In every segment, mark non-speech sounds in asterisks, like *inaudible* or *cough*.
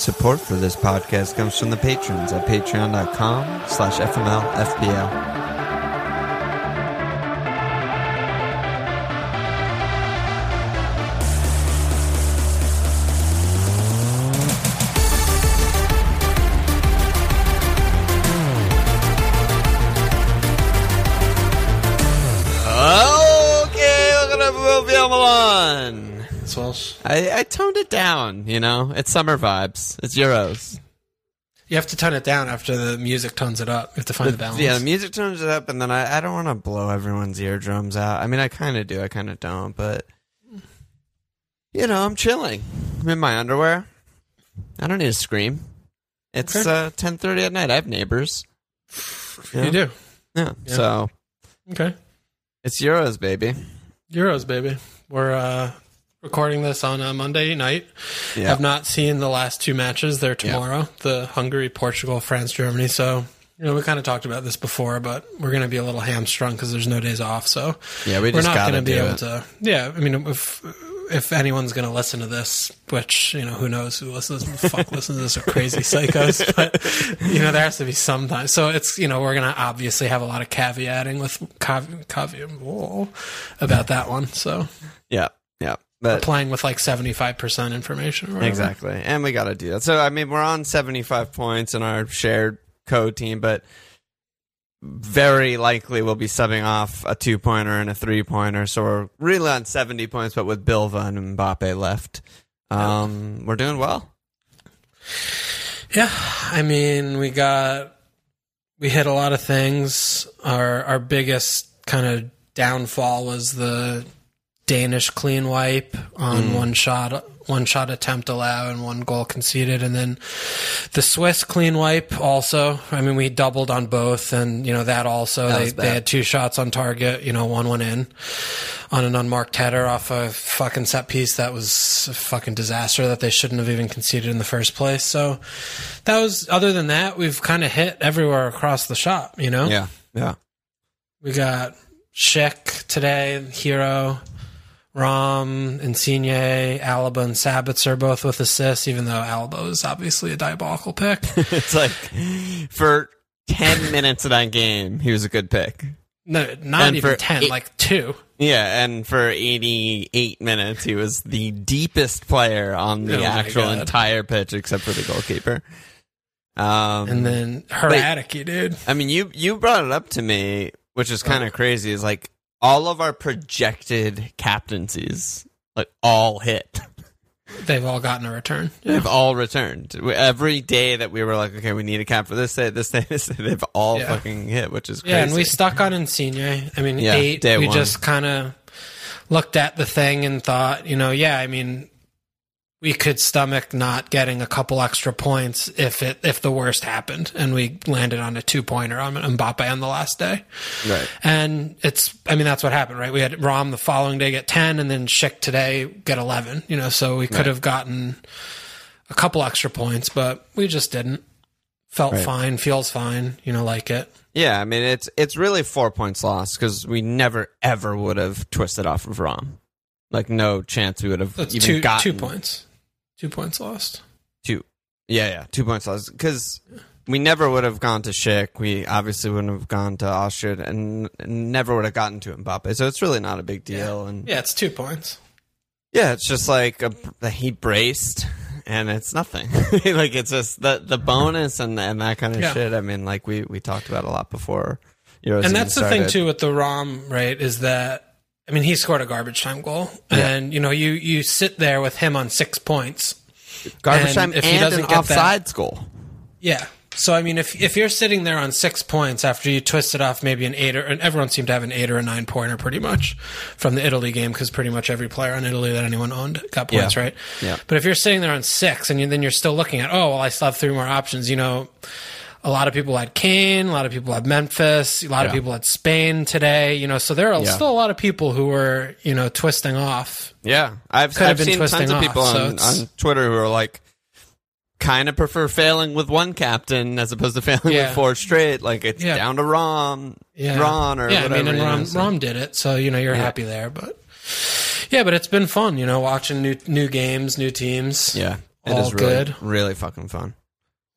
Support for this podcast comes from the patrons at patreon.com slash fmlfpl. Toned it down, you know? It's summer vibes. It's Euros. You have to tone it down after the music tones it up. You have to find the, balance. Yeah, the music tones it up, and then I, I don't want to blow everyone's eardrums out. I mean, I kind of do, I kind of don't, but you know, I'm chilling. I'm in my underwear. I don't need to scream. It's Okay. uh, 10:30 at night. I have neighbors. You do. Yeah. Yeah. So Okay. it's Euros, baby. Euros, baby. We're uh, recording this on a Monday night. Yeah. Have not seen the last two matches. They're tomorrow. The Hungary, Portugal, France, Germany. So, you know, we kind of talked about this before, but we're going to be a little hamstrung because there's no days off. So, Yeah, we we're just not going to be able it. to. Yeah, I mean, if if anyone's going to listen to this, which you know, who knows who listens? Fuck, *laughs* listens to this are crazy psychos. *laughs* But you know, there has to be some time. So it's you know, we're going to obviously have a lot of caveating with cav- caveat about that one. So Yeah. Yeah. But playing with like seventy five percent information. Or. Exactly. And we got to do that. So, I mean, we're on 75 points in our shared code team, but very likely we'll be subbing off a two pointer and a three pointer. So, we're really on 70 points, but with Bilva and Mbappe left. Um, We're doing well. Yeah, I mean, we got we hit a lot of things. Our our biggest kind of downfall was the Danish clean wipe on mm. one shot one shot attempt allowed and one goal conceded and then the Swiss clean wipe also. I mean, we doubled on both and you know that also That they they had two shots on target, you know, one went in on an unmarked header off a fucking set piece that was a fucking disaster that they shouldn't have even conceded in the first place. So that was other than that, we've kind of hit everywhere across the shop, you know? Yeah. Yeah. We got Schick today, Hero, Rom, Insigne, Alaba, and Sabitzer both with assists, even though Alaba is obviously a diabolical pick. *laughs* It's like for 10 minutes of that game, he was a good pick. No, not And even for 10, eight- like two. Yeah, and for 88 minutes, he was the deepest player on the Oh actual entire pitch, except for the goalkeeper. Um, And then Hradecky, dude. I mean, you you brought it up to me, which is kind of crazy. Is like all of our projected captaincies, like all hit. They've all gotten a return. Yeah. They've all returned. Every day that we were like, okay, we need a cap for this day, this day, *laughs* this day, they've all Yeah. fucking hit, which is crazy. Yeah, and we stuck on Insigne. I mean, Yeah, eight. we one. just kind of looked at the thing and thought, you know, yeah, I mean, we could stomach not getting a couple extra points if it if the worst happened, and we landed on a two pointer on Mbappe on the last day. right. And it's, I mean, that's what happened, right? We had Rom the following day get 10 and then Schick today get 11, you know, so we could Right. have gotten a couple extra points, but we just didn't. Felt Right. fine, feels fine, you know, like it. Yeah, I mean it's it's really four points lost because we never ever would have twisted off of Rom. Like no chance we would have even two, gotten two points. Two points lost. Two, yeah, yeah, two points lost because we never would have gone to Schick. We obviously wouldn't have gone to Austria and, and never would have gotten to Mbappe. So it's really not a big deal. And Yeah, it's two points. yeah, it's just like a, the he braced. And it's nothing. *laughs* like it's just the the bonus and and that kind of Yeah. shit. I mean, like we we talked about a lot before. Euros and that's the thing too with the Rom, right? Is that I mean he scored a garbage time goal, Yeah. and you know you you sit there with him on six points. Garbage and time if he and doesn't an get that- offsides goal. Yeah. So I mean, if if you're sitting there on six points after you twisted off maybe an eight or and everyone seemed to have an eight or a nine pointer pretty much from the Italy game because pretty much every player on Italy that anyone owned got points, Yeah. right? Yeah. But if you're sitting there on six and you, then you're still looking at oh well I still have three more options, you know. A lot of people had Kane, a lot of people had Memphis, a lot of people had Spain today. You know, so there are Yeah. still a lot of people who were you know twisting off. Yeah, I've, Could I've been seen tons of people off, so on, on Twitter who are like, kind of prefer failing with one captain as opposed to failing Yeah. with four straight. Like it's Yeah. down to Rom, Yeah, Ron, or yeah. whatever. I mean, and know, Rom, so- Rom did it, so you know you're happy there. But yeah, but it's been fun. You know, watching new new games, new teams. Yeah, it All is really, good. really fucking fun.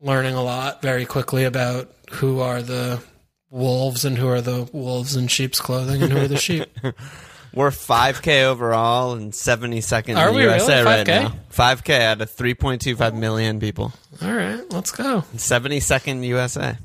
Learning a lot very quickly about who are the wolves and who are the wolves in sheep's clothing and who are the sheep. *laughs* We're 5K overall and 72nd Are in the USA really? right 5K? now. 5K out of 3.25 million people. All right, let's go. 72nd USA.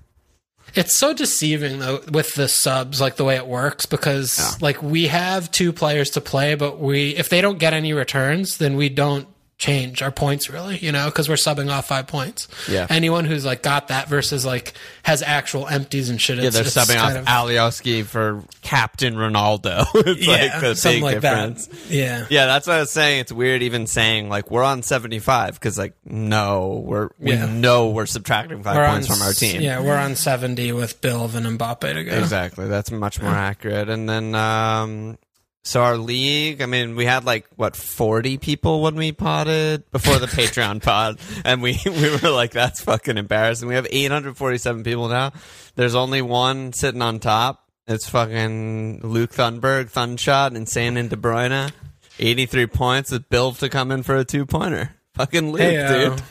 It's so deceiving though with the subs, like the way it works, because like we have two players to play, but we if they don't get any returns, then we don't change our points really, you know, because we're subbing off five points. Yeah. Anyone who's like got that versus like has actual empties and shit. Yeah, they're subbing off of- Alioski for Captain Ronaldo. *laughs* it's yeah, like the something big like difference. that. Yeah. Yeah, that's what I was saying. It's weird even saying like we're on 75 because like no, we're we Yeah. know we're subtracting 5 We're points on from our team. Yeah, we're on seventy with Bill and Mbappe to go. Exactly. That's much more accurate. And then um so our league, I mean, we had like what 40 people when we potted before the Patreon *laughs* pod and we we were like that's fucking embarrassing. We have 847 people now. There's only one sitting on top. It's fucking Luke Thunberg, Thunshot, Insigne and De Bruyne. 83 points with Bill to come in for a two-pointer. Fucking Luke, Hey, uh, dude.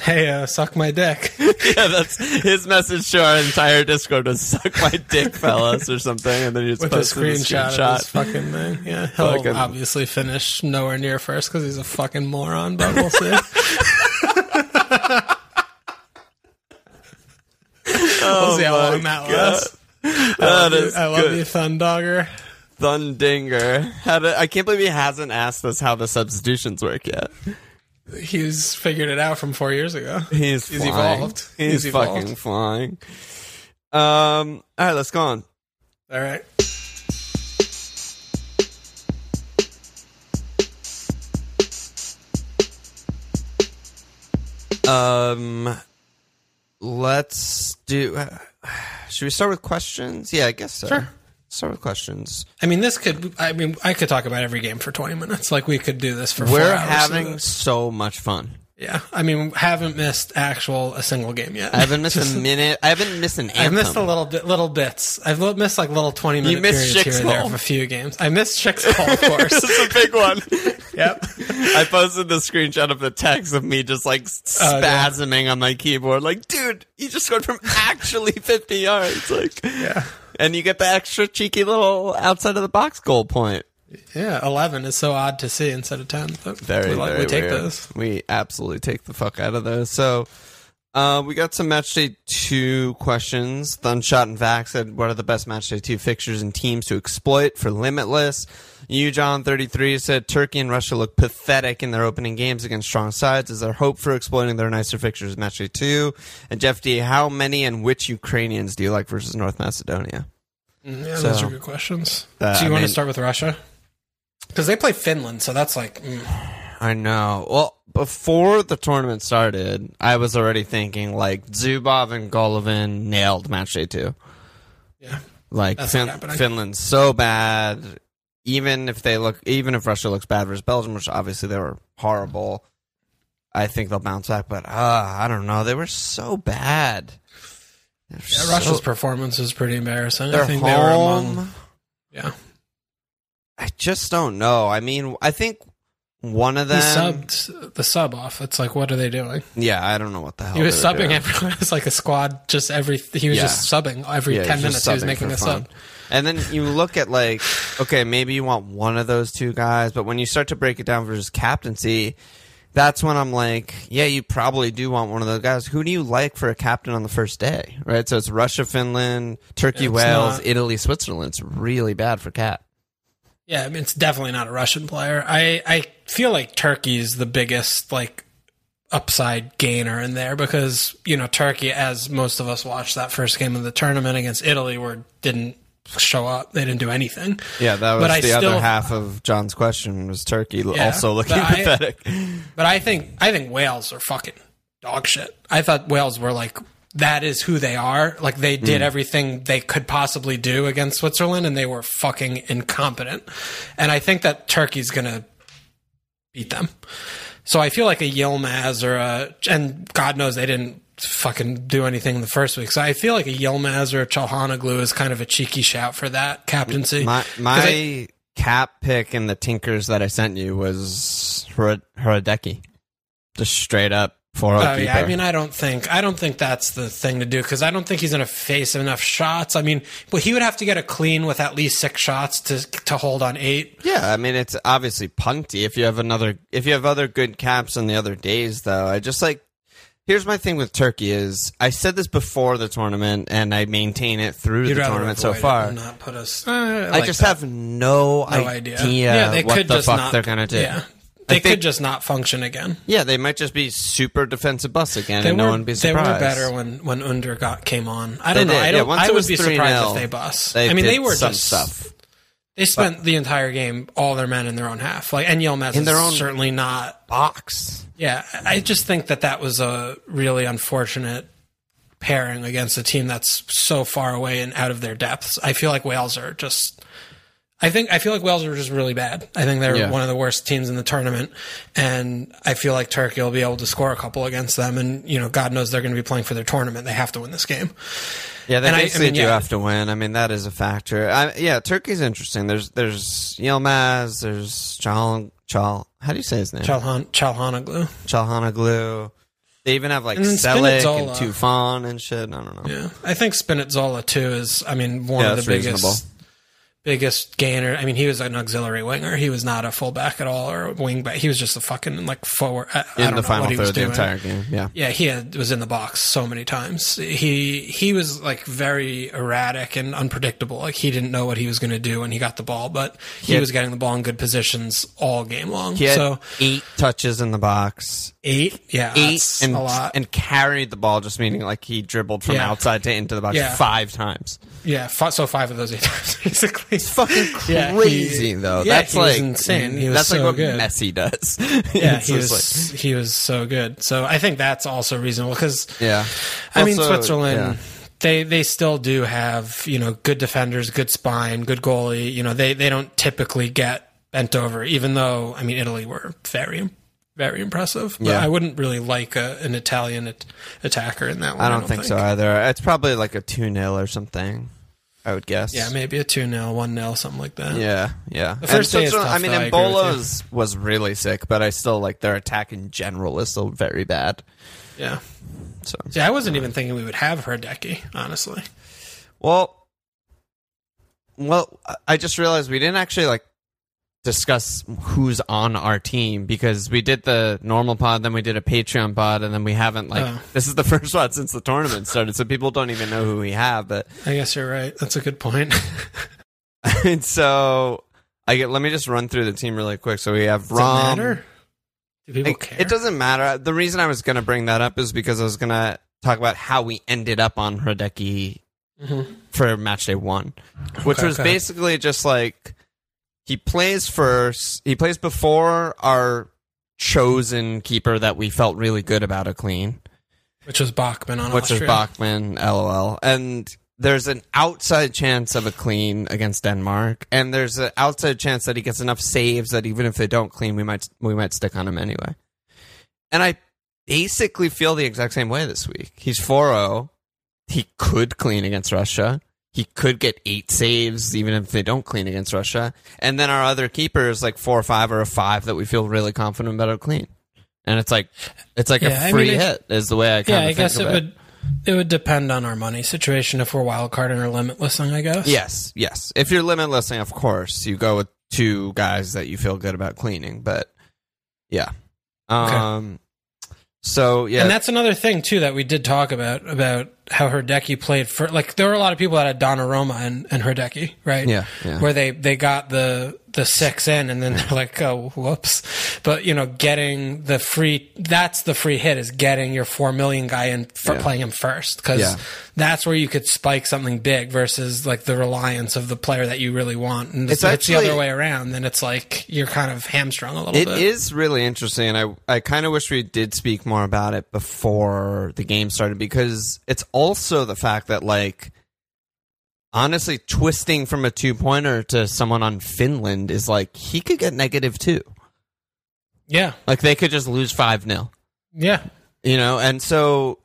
Hey, uh, suck my dick. *laughs* yeah, that's his message to our entire Discord was "suck my dick, fellas" or something, and then he just with a screenshot, screenshot. of his fucking thing. Yeah, he'll Fucking- obviously finish nowhere near first because he's a fucking moron. But we'll see. *laughs* *laughs* we'll see how Oh long that God. lasts. That is I love you, Thundogger. Thundinger. How to, I can't believe he hasn't asked us how the substitutions work yet. He's figured it out from four years ago. He's, He's flying. evolved. He's, He's fucking evolved. flying. Um. All right, let's go on. All right. Um. Let's do. should we start with questions? Yeah, I guess so. Sure. Start with questions. I mean, this could. I mean, I could talk about every game for twenty minutes. Like we could do this for. We're having so much fun. Yeah, I mean, haven't missed actual a single game yet. I haven't missed a *laughs* minute. I haven't missed an anthem. I've missed a little bit, little bits. I've missed like little twenty minute missed periods here and there of a few games. I missed Schick's Call, *laughs* of course. this is a big one. *laughs* yep. I posted the screenshot of the text of me just like Oh, yeah. spasming on my keyboard, like, dude, you just scored from actually 50 yards. Like, Yeah. And you get the extra cheeky little outside of the box goal point. Yeah. Eleven is so odd to see instead of ten. But Very, we, like, very we take weird. those. We absolutely take the fuck out of those. So, uh, we got some match day two questions. Thunshot and Vax said, "What are the best match day two fixtures and teams to exploit for Limitless?" You, John, thirty three said, "Turkey and Russia look pathetic in their opening games against strong sides. Is there hope for exploiting their nicer fixtures in match day two? And Jeff D, how many and which Ukrainians do you like versus North Macedonia? Mm, Yeah, those are good questions. uh, so you I want mean- to start with Russia? Because they play Finland, so that's like mm, I know. Well, before the tournament started, I was already thinking like Zubov and Golovin nailed match day two. yeah. Like fin- Finland's so bad. Even if they look, even if Russia looks bad versus Belgium, which obviously they were horrible, I think they'll bounce back. But uh, I don't know. They were so bad. They're Yeah, so- Russia's performance was pretty embarrassing. They're I think they were home. among. Yeah, I just don't know. I mean, I think one of them. he subbed the sub off. It's like, what are they doing? Yeah, I don't know what the hell He was subbing doing. everyone. *laughs* It was like a squad. Just every he was Yeah. just subbing every Yeah, ten minutes. He was making a fun. sub. And then you look at like, okay, maybe you want one of those two guys, but when you start to break it down versus captaincy, that's when I'm like, yeah, you probably do want one of those guys. Who do you like for a captain on the first day, right? So it's Russia, Finland, Turkey, It's Wales, not- Italy, Switzerland. It's really bad for Cap. Yeah, I mean, it's definitely not a Russian player. I I feel like Turkey's the biggest like upside gainer in there because you know Turkey, as most of us watched that first game of the tournament against Italy, where didn't show up, they didn't do anything. Yeah, that was But I the other half of John's question was Turkey Yeah, also looking but I- pathetic. But I think I think Wales are fucking dog shit. I thought Wales were like that is who they are. Like they did hmm. everything they could possibly do against Switzerland, and they were fucking incompetent. And I think that Turkey's gonna beat them. So I feel like a Yilmaz or a, and God knows they didn't fucking do anything in the first week. So I feel like a Yilmaz or a Calhanoglu is kind of a cheeky shout for that captaincy. My my I- cap pick in the Tinkers that I sent you was Hradecky. Just straight up for Oh yeah, I mean, I don't think I don't think that's the thing to do because I don't think he's going to face enough shots. I mean, but he would have to get a clean with at least six shots to to hold on eight. yeah, I mean it's obviously punty. If you have another, if you have other good caps on the other days, though, I just like. Here's my thing with Turkey is I said this before the tournament and I maintain it through You'd the rather tournament so avoid it far. and not put us. I just have no, no idea. idea, Yeah, they what could the just fuck not. they're gonna do. Yeah, they I could think- just not function again. Yeah, they might just be super defensive bus again, They and were no one be surprised. they were better when when Under got came on. I don't They know. did. I Yeah, don't. once I would be surprised 3-0, if they bust. they I mean, they were some just stuff. They spent the entire game, all their men in their own half. Like, and Yilmaz In is their own- certainly not Box. Yeah, I just think that that was a really unfortunate pairing against a team that's so far away and out of their depths. I feel like Wales are just. I think I feel like Wales are just really bad. I think they're Yeah. one of the worst teams in the tournament, and I feel like Turkey will be able to score a couple against them. And you know, God knows they're going to be playing for their tournament. They have to win this game. Yeah, they And I- I basically mean, do yeah. have to win. I mean, that is a factor. I, yeah, Turkey's interesting. There's there's Yilmaz, there's Chal Chal. How do you say his name? Chalhan Calhanoglu. Calhanoglu. They even have like And and Tufan and shit. I don't know. Yeah, I think Spinazzola too is. I mean, one Yeah, of the biggest, reasonable. Biggest gainer. I mean, he was an auxiliary winger. He was not a fullback at all or a wing back. He was just a fucking like forward. I, I In don't the final he was third, the entire game. Yeah. Yeah, he had, was in the box so many times. He he was like very erratic and unpredictable. Like he didn't know what he was going to do when he got the ball, but he, had- was getting the ball in good positions all game long. He so eight touches in the box. eight, yeah, Eight and a lot. and carried the ball, just meaning like he dribbled from Yeah. outside to into the box Yeah. five times. Yeah, fi- so five of those eight times *laughs* basically. It's fucking Yeah, he- crazy though. yeah, that's he was like insane. He was that's like what good. Messi does. *laughs* Yeah, It's he just was he was so good. So I think that's also reasonable because like- yeah. I mean Also, Switzerland. yeah. They they still do have you know good defenders, good spine, good goalie. You know they they don't typically get bent over. Even though I mean Italy were very very impressive. But Yeah. I wouldn't really like a, an Italian at, attacker in that one. I don't, think, so either. It's probably like a 2 0 or something, I would guess. Yeah, maybe a two 0 one 0 something like that. Yeah, yeah. The first And day tough, I mean, though, I agree with you. Embola's was really sick, but I still like their attack in general is still very bad. yeah. So, See, I wasn't even thinking we would have Hradecky, honestly. well, well, I just realized we didn't actually like discuss who's on our team because we did the normal pod, then we did a Patreon pod, and then we haven't like Oh. this is the *laughs* first one since the tournament started, so people don't even know who we have. But I guess you're right. That's a good point. *laughs* and so I get. Let me just run through the team really quick. So we have Does it Rom. matter? Do people It, care? it doesn't matter. The reason I was going to bring that up is because I was going to talk about how we ended up on Hradecky Mhm. for match day one, which Okay, was okay. basically just like he plays first. He plays before our chosen keeper that we felt really good about a clean, Which was Bachmann on which Austria. is Bachmann, lol. And there's an outside chance of a clean against Denmark, and there's an outside chance that he gets enough saves that even if they don't clean, we might we might stick on him anyway. And I basically feel the exact same way this week. He's 4-0. He could clean against Russia. He could get eight saves even if they don't clean against Russia. And then our other keeper is like four or five or a five that we feel really confident about a clean. And it's like it's like Yeah, I a free mean, hit is the way I kind Yeah, of I guess of it would it would depend on our money situation if we're wild carding or limitlessing, I guess. Yes, yes. If you're limitlessing, of course, you go with two guys that you feel good about cleaning. But yeah, um, so yeah, And that's another thing too that we did talk about about how Hradecky played for like there were a lot of people that had Donnarumma and, and Hradecky, right? Yeah, yeah. Where they they got the the six in and then they're like, oh whoops. But you know, getting the free that's the free hit is getting your four million guy in for Yeah. playing him first. Because Yeah. that's where you could spike something big versus like the reliance of the player that you really want. And It's if it's the other way around, then it's like you're kind of hamstrung a little It bit. It is really interesting, and I I kind of wish we did speak more about it before the game started because it's also the fact that like honestly twisting from a two pointer to someone on Finland is like he could get negative two, Yeah. like they could just lose five 0 Yeah. you know, and so.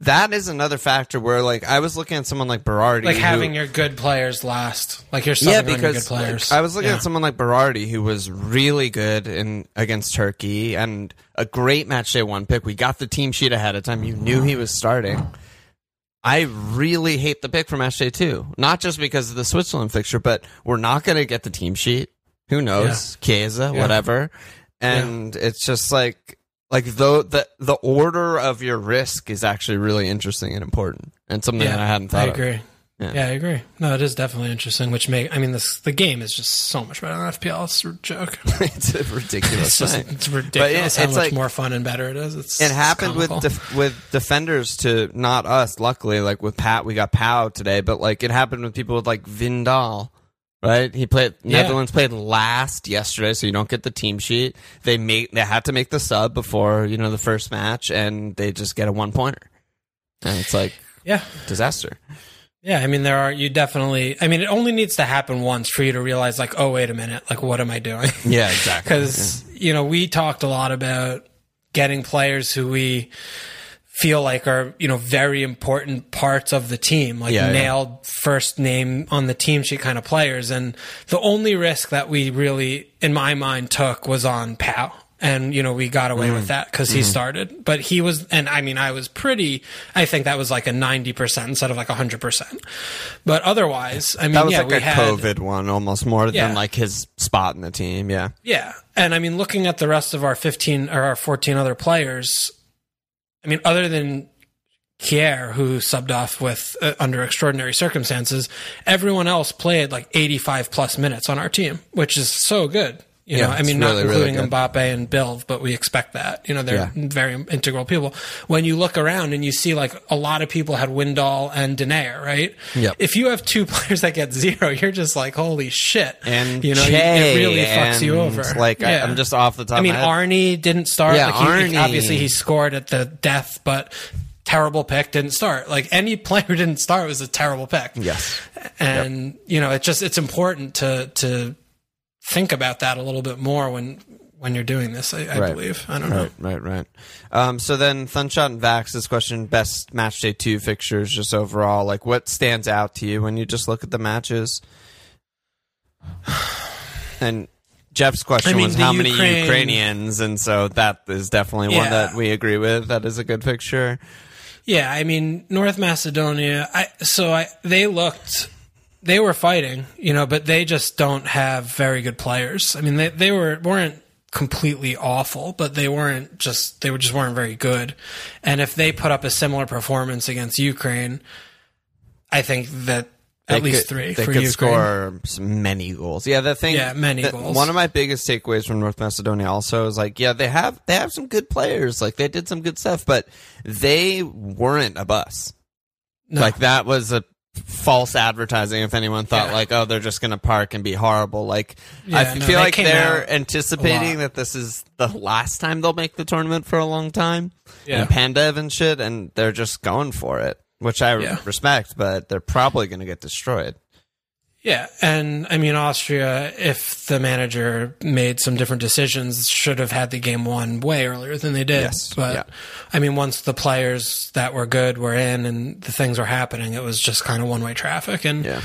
That is another factor where, like, I was looking at someone like Berardi, Like who- having your good players last. Like you're yeah, your because players. like, I was looking Yeah. at someone like Berardi, who was really good in against Turkey and a great match day one pick. We got the team sheet ahead of time. You knew he was starting. I really hate the pick for match day two, not just because of the Switzerland fixture, but we're not going to get the team sheet. Who knows? Chiesa, Yeah. whatever. And it's just like like the the the order of your risk is actually really interesting and important, and something that I hadn't thought I of. Yeah. Yeah. I agree. No, it is definitely interesting. Which make I mean this the game is just so much better than FPL. It's a joke. *laughs* it's a ridiculous It's just it's ridiculous it- how it's much like- more fun and better it is. It's it it's happened with def- with defenders to not us luckily like with pat we got Pau today but like it happened with people with like vindal right he played Yeah. netherlands played last yesterday so you don't get the team sheet they make they had to make the sub before you know the first match and they just get a one pointer and it's like yeah. disaster Yeah, I mean there are you definitely I mean it only needs to happen once for you to realize like oh wait a minute like what am I doing? *laughs* yeah exactly because you know we talked a lot about getting players who we feel like are you know very important parts of the team like Yeah, yeah. nailed first name on the team sheet kind of players and the only risk that we really in my mind took was on Pau and you know we got away Mm. with that because Mm-hmm. he started but he was and i mean i was pretty i think that was like a 90% instead of like 100% but otherwise i mean that was yeah like we a had covid one almost more Yeah. than like his spot in the team yeah yeah. And I mean, looking at the rest of our 15 or our 14 other players, I mean, other than Kjaer, who subbed off with uh, under extraordinary circumstances, everyone else played like 85 plus minutes on our team, which is so good. You Yeah, know, I mean, not really, really including good. Mbappe and Bilv, but we expect that. You know, they're Yeah. very integral people. When you look around and you see like a lot of people had Windall and Denayer, right? Yep. If you have two *laughs* players that get zero, you're just like, holy shit. and you know, it really fucks you over. like I, Yeah. i'm just off the top I mean, of my head. Arnie didn't start. Yeah, like he, Arnie- obviously he scored at the death, but terrible pick didn't start. Like any *laughs* player didn't start was a terrible pick. yes and you know, it's just it's important to to think about that a little bit more when when you're doing this. I, I Right. believe. I don't know. Right, right, right. Um, so then, Thunshot and Vax, this question: best match day two fixtures, just overall. Like, what stands out to you when you just look at the matches? And Jeff's question I mean, was how many Ukraine- Ukrainians, and so that is definitely one that we agree with. That is a good fixture. Yeah, I mean North Macedonia. I so I they looked they were fighting, you know, but they just don't have very good players. I mean they they were weren't completely awful, but they weren't just they were just weren't very good. And if they put up a similar performance against Ukraine, I think that at They least could- three They for could Ukraine. score many goals. Yeah, the thing. Yeah, many the- goals. One of my biggest takeaways from North Macedonia also is like, yeah, they have they have some good players. Like they did some good stuff, but they weren't a bus. No. Like that was a false advertising. If anyone thought Yeah. like, oh, they're just going to park and be horrible. Like Yeah, I no, feel like they're anticipating that this is the last time they'll make the tournament for a long time. Yeah. And Pandev and shit, and they're just going for it, which I respect. But they're probably going to get destroyed. Yeah, and I mean Austria, if the manager made some different decisions, should have had the game won way earlier than they did. Yes, But yeah. I mean, once the players that were good were in and the things were happening, it was just kind of one way traffic. And Yeah.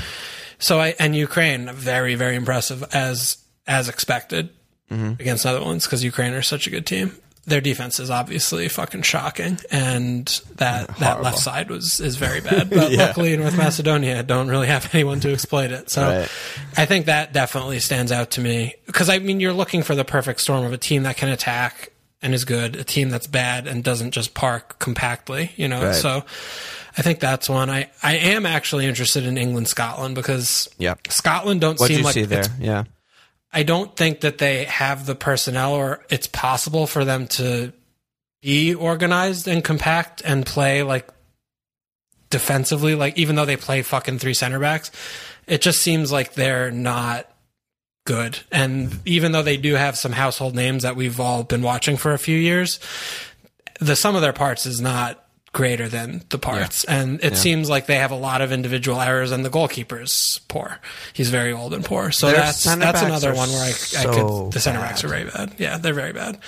so I and Ukraine very very impressive as as expected Mm-hmm. against Netherlands because Ukraine are such a good team. Their defense is obviously fucking shocking, and that that left side was is very bad. *laughs* But Yeah. luckily, North Macedonia don't really have *laughs* anyone to exploit it. So Right. I think that definitely stands out to me because I mean you're looking for the perfect storm of a team that can attack and is good, a team that's bad and doesn't just park compactly. You know, Right. so I think that's one. I, I am actually interested in England Scotland because. Scotland don't What do seem you like see there? Yeah. I don't think that they have the personnel or it's possible for them to be organized and compact and play like defensively like even though they play fucking three center backs it just seems like they're not good. And even though they do have some household names that we've all been watching for a few years the sum of their parts is not greater than the parts. And it seems like they have a lot of individual errors and the goalkeeper's poor. He's very old and poor. So Their that's that's another one where I, I could the center backs are very bad. Yeah they're very bad.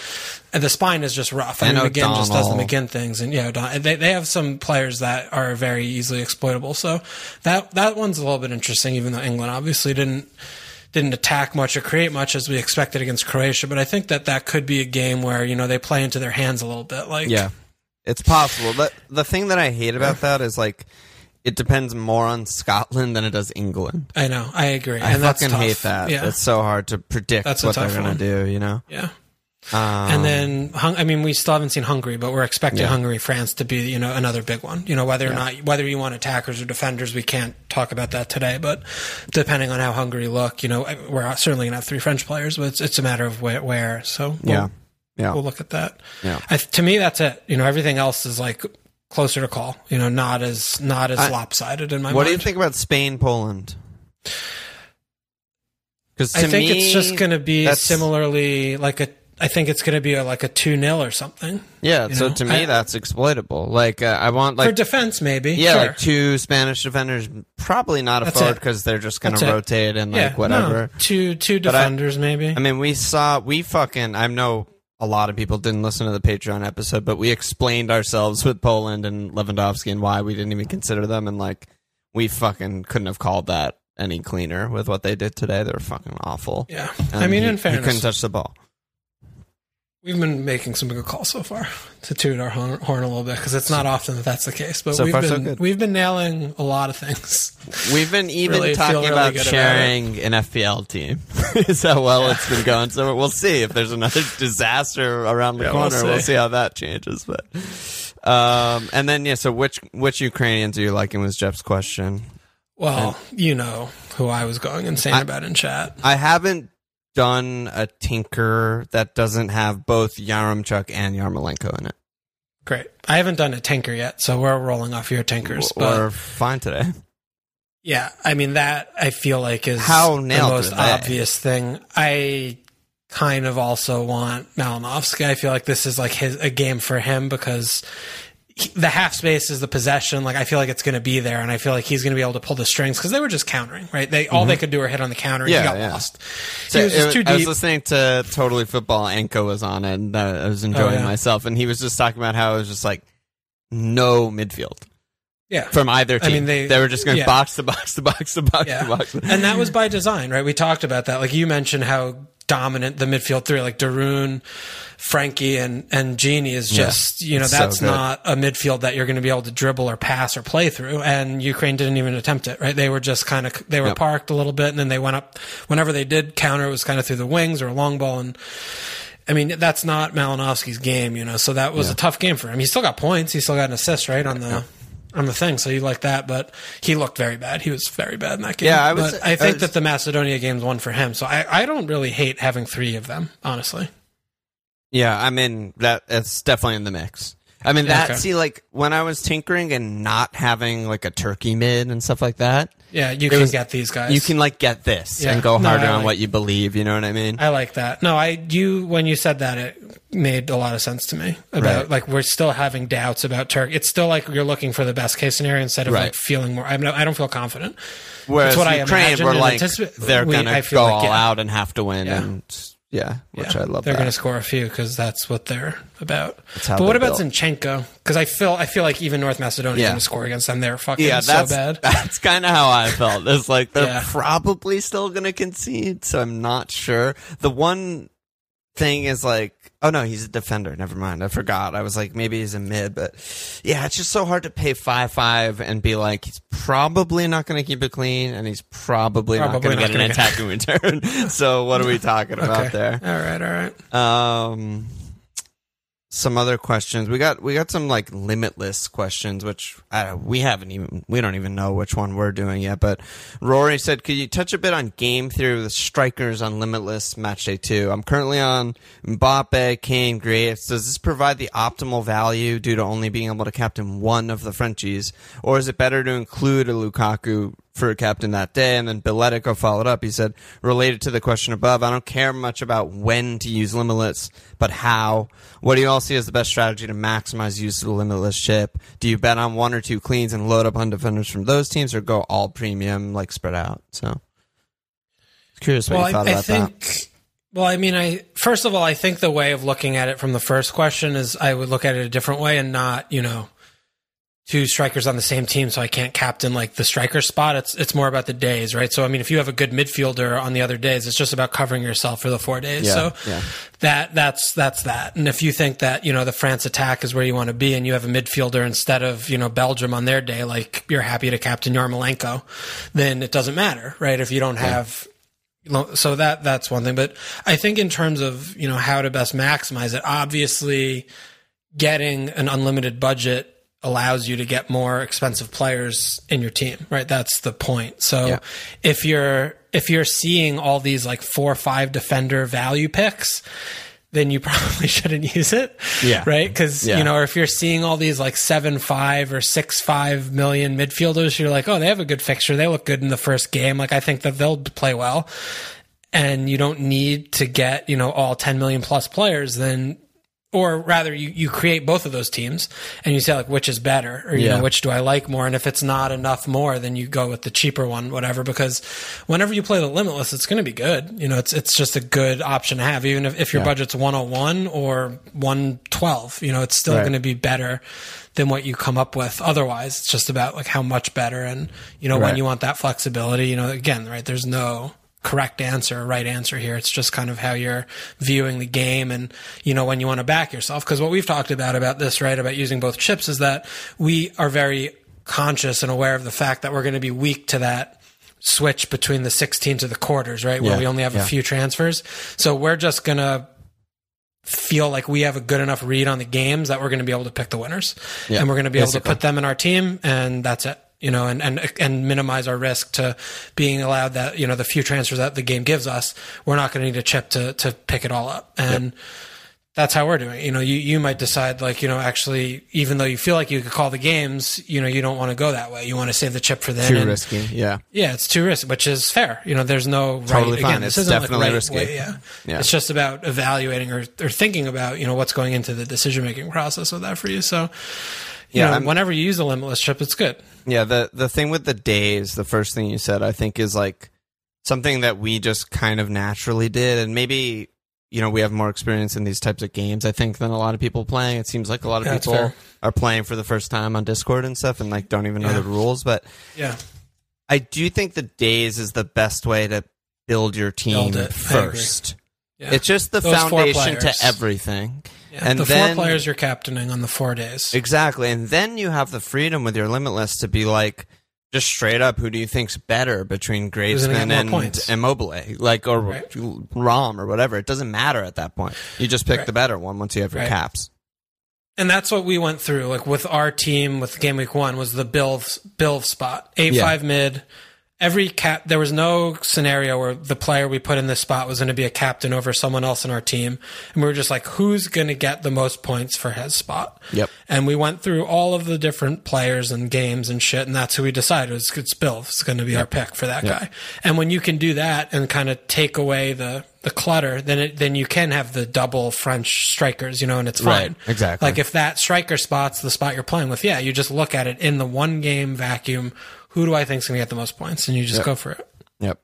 And the spine is just rough. I And mean McGinn just does the McGinn things. And yeah O'Donnell- they, they have some players that are very easily exploitable. So that that one's a little bit interesting even though England obviously didn't didn't attack much or create much as we expected against Croatia. But I think that that could be a game where you know they play into their hands a little bit. Like Yeah. It's possible. The the thing that I hate about that is like it depends more on Scotland than it does England. I know I agree I and fucking hate that. yeah It's so hard to predict That's what they're gonna do, you know? yeah Um, And then, Hung- I mean, we still haven't seen Hungary, but we're expecting Yeah. Hungary, France to be, you know, another big one. You know, whether or not, whether you want attackers or defenders, we can't talk about that today. But depending on how Hungary look, you know, we're certainly going to have three French players, but it's, it's a matter of where. where so we'll, Yeah. Yeah. we'll look at that. Yeah. I, to me, that's it. You know, everything else is like closer to call. You know, not as not as I- lopsided in my what mind. do you think about Spain, Poland? Because I think it's just going to be similarly like a. I think it's going to be a, like a two 0 or something Yeah, so know, to me I- that's exploitable. Like uh, I want like for defense, maybe. yeah, sure. like two Spanish defenders, probably not a That's forward because they're just going to it. rotate and yeah, like whatever. no, two two I- defenders, maybe. I mean, we saw we fucking. I know a lot of people didn't listen to the Patreon episode, but we explained ourselves with Poland and Lewandowski and why we didn't even consider them, and like we fucking couldn't have called that any cleaner with what they did today. They were fucking awful. yeah, And I mean, he, in he couldn't touch the ball. We've been making some good calls so far *laughs* to toot our horn, horn a little bit because it's not often that that's the case. But So we've far, so been good. we've been nailing a lot of things. *laughs* We've been even Really feel talking really about good about sharing an FPL team. *laughs* Is how well it's been going. So we'll see if there's another disaster around the Yeah, we'll corner. We'll see. see. how that changes. But um, and then yeah. So which which Ukrainians are you liking? Was Jeff's question. Well, you know who I was going insane I- about in chat. I haven't done a tinker that doesn't have both Yaremchuk and Yarmolenko in it. Great. I haven't done a tinker yet, so we're rolling off your tinkers. But Or fine today. Yeah, I mean that I feel like is How the most obvious thing. I kind of also want Malinovskyi. I feel like this is like his a game for him because the half space is the possession. Like I feel like it's going to be there, and I feel like he's going to be able to pull the strings because they were just countering. Right? They all they could do were hit on the counter, and Mm-hmm. Yeah, he got yeah. lost. So he was just it- too I was listening to Totally Football. Anko was on it, and uh, I was enjoying Oh, yeah. myself. And he was just talking about how it was just like no midfield yeah, from either team. I mean, they, they- were just going yeah. box to box to box to box Yeah. to box. and that was by design, right? We talked about that. Like you mentioned how dominant the midfield three, like Daroon, Frenkie, and and Gini is Yeah. just you know It's so that's not a midfield that you're going to be able to dribble or pass or play through. And Ukraine didn't even attempt it, right? They were just kind of they were Yep. parked a little bit, and then they went up. Whenever they did counter, it was kind of through the wings or a long ball and. I mean, that's not Malinovskyi's game, you know. So that was a tough game for him. He still got points. He still got an assist, right on the on the thing. So you like that, but he looked very bad. He was very bad in that game. Yeah, I was- But I I think was- that the Macedonia game's one for him. So I, I don't really hate having three of them, honestly. Yeah, I mean that it's definitely in the mix. I mean that Okay. see like when I was tinkering and not having like a turkey mid and stuff like that, Yeah, you can was- get these guys. you can like get this Yeah. and go harder I on like- what you believe. You know what I mean? I like that. No, I you when you said that it made a lot of sense to me about Right. like we're still having doubts about Turkey. It's still like you're looking for the best case scenario instead of Right. like feeling more. I, mean, I don't feel confident. Whereas what I Ukraine, imagined we're like anticipate- they're we- gonna I go like, all yeah. out and have to win, Yeah. and yeah, which Yeah, I love. They're going to score a few because that's what they're about. But what about built. Zinchenko? Because I feel I feel like even North Macedonia Yeah. going to score against them. They're fucking yeah, so bad. that's kind of how I felt. It's like they're Yeah. probably still going to concede, so I'm not sure. The one thing is like, oh no, he's a defender. Never mind, I forgot. I was like, maybe he's a mid, but yeah, it's just so hard to pay five five and be like, he's probably not going to keep it clean, and he's probably, not going to get an get- attacking return. *laughs* so what are we talking *laughs* about okay. there? All right, all right. Um, some other questions. We got we got some like limitless questions, which uh, we haven't even we don't even know which one we're doing yet. But Rory said, "Could you touch a bit on game theory with strikers on limitless match day two? I'm currently on Mbappe, Kane, Griezmann. Does this provide the optimal value due to only being able to captain one of the Frenchies, or is it better to include a Lukaku for a captain that day. And then Billetico followed up. He said, related to the question above, I don't care much about when to use Limitless, but how. What do you all see as the best strategy to maximize use of the Limitless chip? Do you bet on one or two cleans and load up on defenders from those teams or go all premium, like spread out? So, curious what well, you thought I, I about think, that. Well, I mean, I first of all, I think the way of looking at it from the first question is I would look at it a different way and not, you know, two strikers on the same team, so I can't captain like the striker spot. It's it's more about the days, right? So I mean, if you have a good midfielder on the other days, it's just about covering yourself for the four days. Yeah, so yeah. that that's that's that. And if you think that you know the France attack is where you want to be, and you have a midfielder instead of you know Belgium on their day, like you're happy to captain Yarmolenko, then it doesn't matter, right? If you don't have so that that's one thing but i think in terms of you know how to best maximize it obviously getting an unlimited budget allows you to get more expensive players in your team right that's the point so Yeah. if you're if you're seeing all these like four or five defender value picks then you *laughs* probably shouldn't use it Yeah. right because Yeah. you know or if you're seeing all these like seven five or six five million midfielders you're like oh they have a good fixture they look good in the first game like i think that they'll play well and you don't need to get you know all 10 million plus players then or rather you, you create both of those teams and you say like which is better or you Yeah. know which do i like more and if it's not enough more then you go with the cheaper one whatever because whenever you play the limitless it's going to be good you know it's it's just a good option to have even if, if your Yeah. budget's 101 or 112 you know it's still Right. going to be better than what you come up with otherwise it's just about like how much better and you know Right. when you want that flexibility you know again right there's no correct answer or right answer here. It's just kind of how you're viewing the game and you know when you want to back yourself. Because what we've talked about about this right about using both chips is that we are very conscious and aware of the fact that we're going to be weak to that switch between the 16 to the quarters right where Yeah, we only have yeah. a few transfers. So we're just going to feel like we have a good enough read on the games that we're going to be able to pick the winners. Yeah, and we're going to be able to put them in our team and that's it you know and, and and minimize our risk to being allowed that you know the few transfers that the game gives us we're not going to need a chip to to pick it all up and that's how we're doing it. you know you you might decide like you know actually even though you feel like you could call the games you know you don't want to go that way you want to save the chip for then Too and- risky. Yeah. yeah, it's too risky, which is fair. You know, there's no right. Totally fine. Again, this It's isn't definitely like right risky. way, yeah. Yeah. it's just about evaluating or, or thinking about you know what's going into the decision making process with that for you. So, Yeah, know, whenever you use a limitless chip, it's good. Yeah, the the thing with the days, the first thing you said, I think is like something that we just kind of naturally did, and maybe you know we have more experience in these types of games. I think than a lot of people playing. It seems like a lot of Yeah, people are playing for the first time on Discord and stuff, and like don't even know Yeah. the rules. But Yeah, I do think the days is the best way to build your team Build it. First. yeah. It's just the Those foundation to everything. Yeah. and the then- four players you're captaining on the four days. Exactly. And then you have the freedom with your limitless to be like, just straight up, who do you think's better between Griezmann and points? Immobile? Like, or Right. Rom or whatever. It doesn't matter at that point. You just pick Right. the better one once you have your Right. caps. and that's what we went through. Like with our team, with game week one, was the Bilv Bilv spot Yeah. five mid. Every cap, there was no scenario where the player we put in this spot was going to be a captain over someone else in our team, and we were just like, who's going to get the most points for his spot? Yep. And we went through all of the different players and games and shit, and that's who we decided was it's Bilv. It's going to be our pick for that guy. And when you can do that and kind of take away the the clutter, then it, then you can have the double French strikers, you know, and it's Right, fine. exactly. Like if that striker spot's the spot you're playing with, yeah, you just look at it in the one game vacuum. Who do I think is going to get the most points? And you just Yep. go for it. Yep.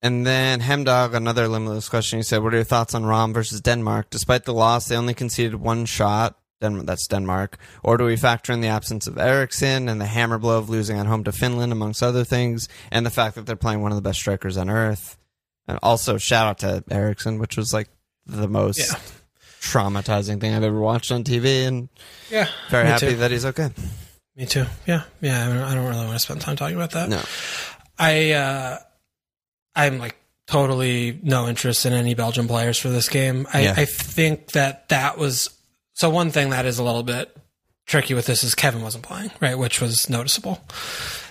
And then Hemdog, another limitless question. He said, "What are your thoughts on Rom versus Denmark? Despite the loss, they only conceded one shot. Den- that's Denmark. Or do we factor in the absence of Eriksen and the hammer blow of losing at home to Finland, amongst other things, and the fact that they're playing one of the best strikers on earth? And also, shout out to Eriksen, which was like the most Yeah. traumatizing thing I've ever watched on TV, and Yeah. very happy Too. that he's okay. Me too. Yeah. Yeah. I don't, I don't really want to spend time talking about that. No, I uh I'm like totally no interest in any Belgian players for this game. I, Yeah. I think that that was so. One thing that is a little bit tricky with this is Kevin wasn't playing, right, which was noticeable.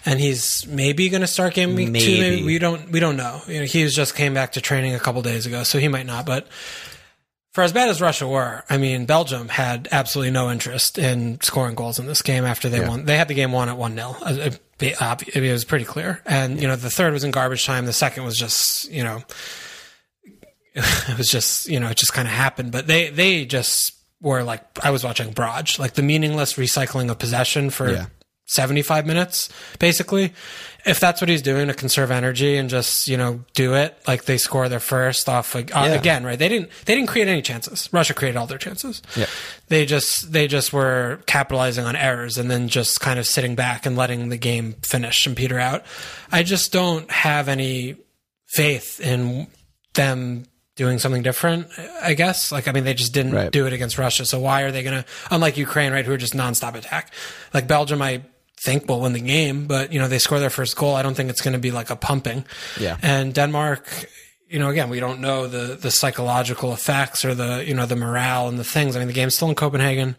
And he's maybe going to start game week two. Maybe. Maybe we don't we don't know. You know, he just came back to training a couple days ago, so he might not. But for as bad as Russia were, I mean, Belgium had absolutely no interest in scoring goals in this game after they Yeah. won. They had the game won at 1 0. Uh, it was pretty clear. And, you know, the third was in garbage time. The second was just, you know, *laughs* it was just, you know, it just kind of happened. But they, they just were like, I was watching Braj, like the meaningless recycling of possession for Yeah. 75 minutes, basically. If that's what he's doing to conserve energy and just, you know, do it, like they score their first off like, uh, Yeah. again, right? They didn't, they didn't create any chances. Russia created all their chances. Yeah. They just, they just were capitalizing on errors and then just kind of sitting back and letting the game finish and peter out. I just don't have any faith in them doing something different, I guess. Like, I mean, they just didn't Right. do it against Russia. So why are they going to, unlike Ukraine, right, who are just nonstop attack? Like Belgium, I think we'll win the game, but, you know, they score their first goal. I don't think it's going to be like a pumping. Yeah. And Denmark, you know, again, we don't know the, the psychological effects or the, you know, the morale and the things. I mean, the game's still in Copenhagen.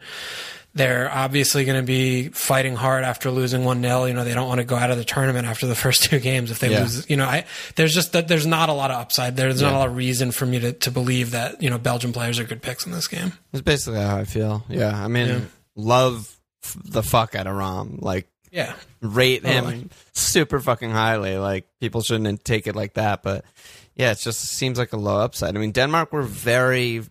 They're obviously going to be fighting hard after losing 1 0. You know, they don't want to go out of the tournament after the *laughs* first two games if they Yeah. lose. You know, I, there's just that there's not a lot of upside there. There's not a lot of reason for me to, to believe that, you know, Belgian players are good picks in this game. It's basically how I feel. Yeah, I mean, Yeah. love the fuck out of Rom. Like, Yeah. rate him Totally. super fucking highly. Like, people shouldn't take it like that. But yeah, it just seems like a low upside. I mean, Denmark were very